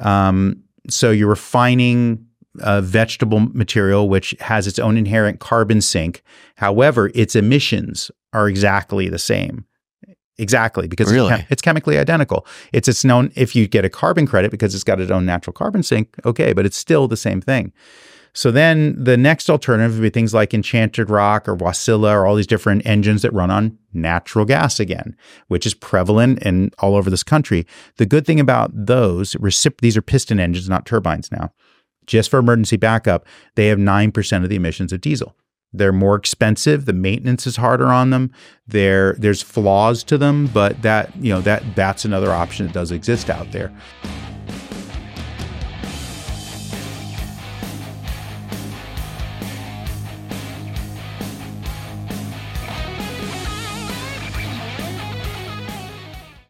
Um, so you're refining a vegetable material which has its own inherent carbon sink. However, its emissions are exactly the same. Exactly, because it's, chem- it's chemically identical. It's its known if you get a carbon credit because it's got its own natural carbon sink, okay, but it's still the same thing. So then the next alternative would be things like Enchanted Rock or Wärtsilä or all these different engines that run on natural gas again, which is prevalent in all over this country. The good thing about those, recip- these are piston engines, not turbines now. Just for emergency backup, they have 9% of the emissions of diesel. They're more expensive. The maintenance is harder on them. There, there's flaws to them, but that you know that that's another option that does exist out there.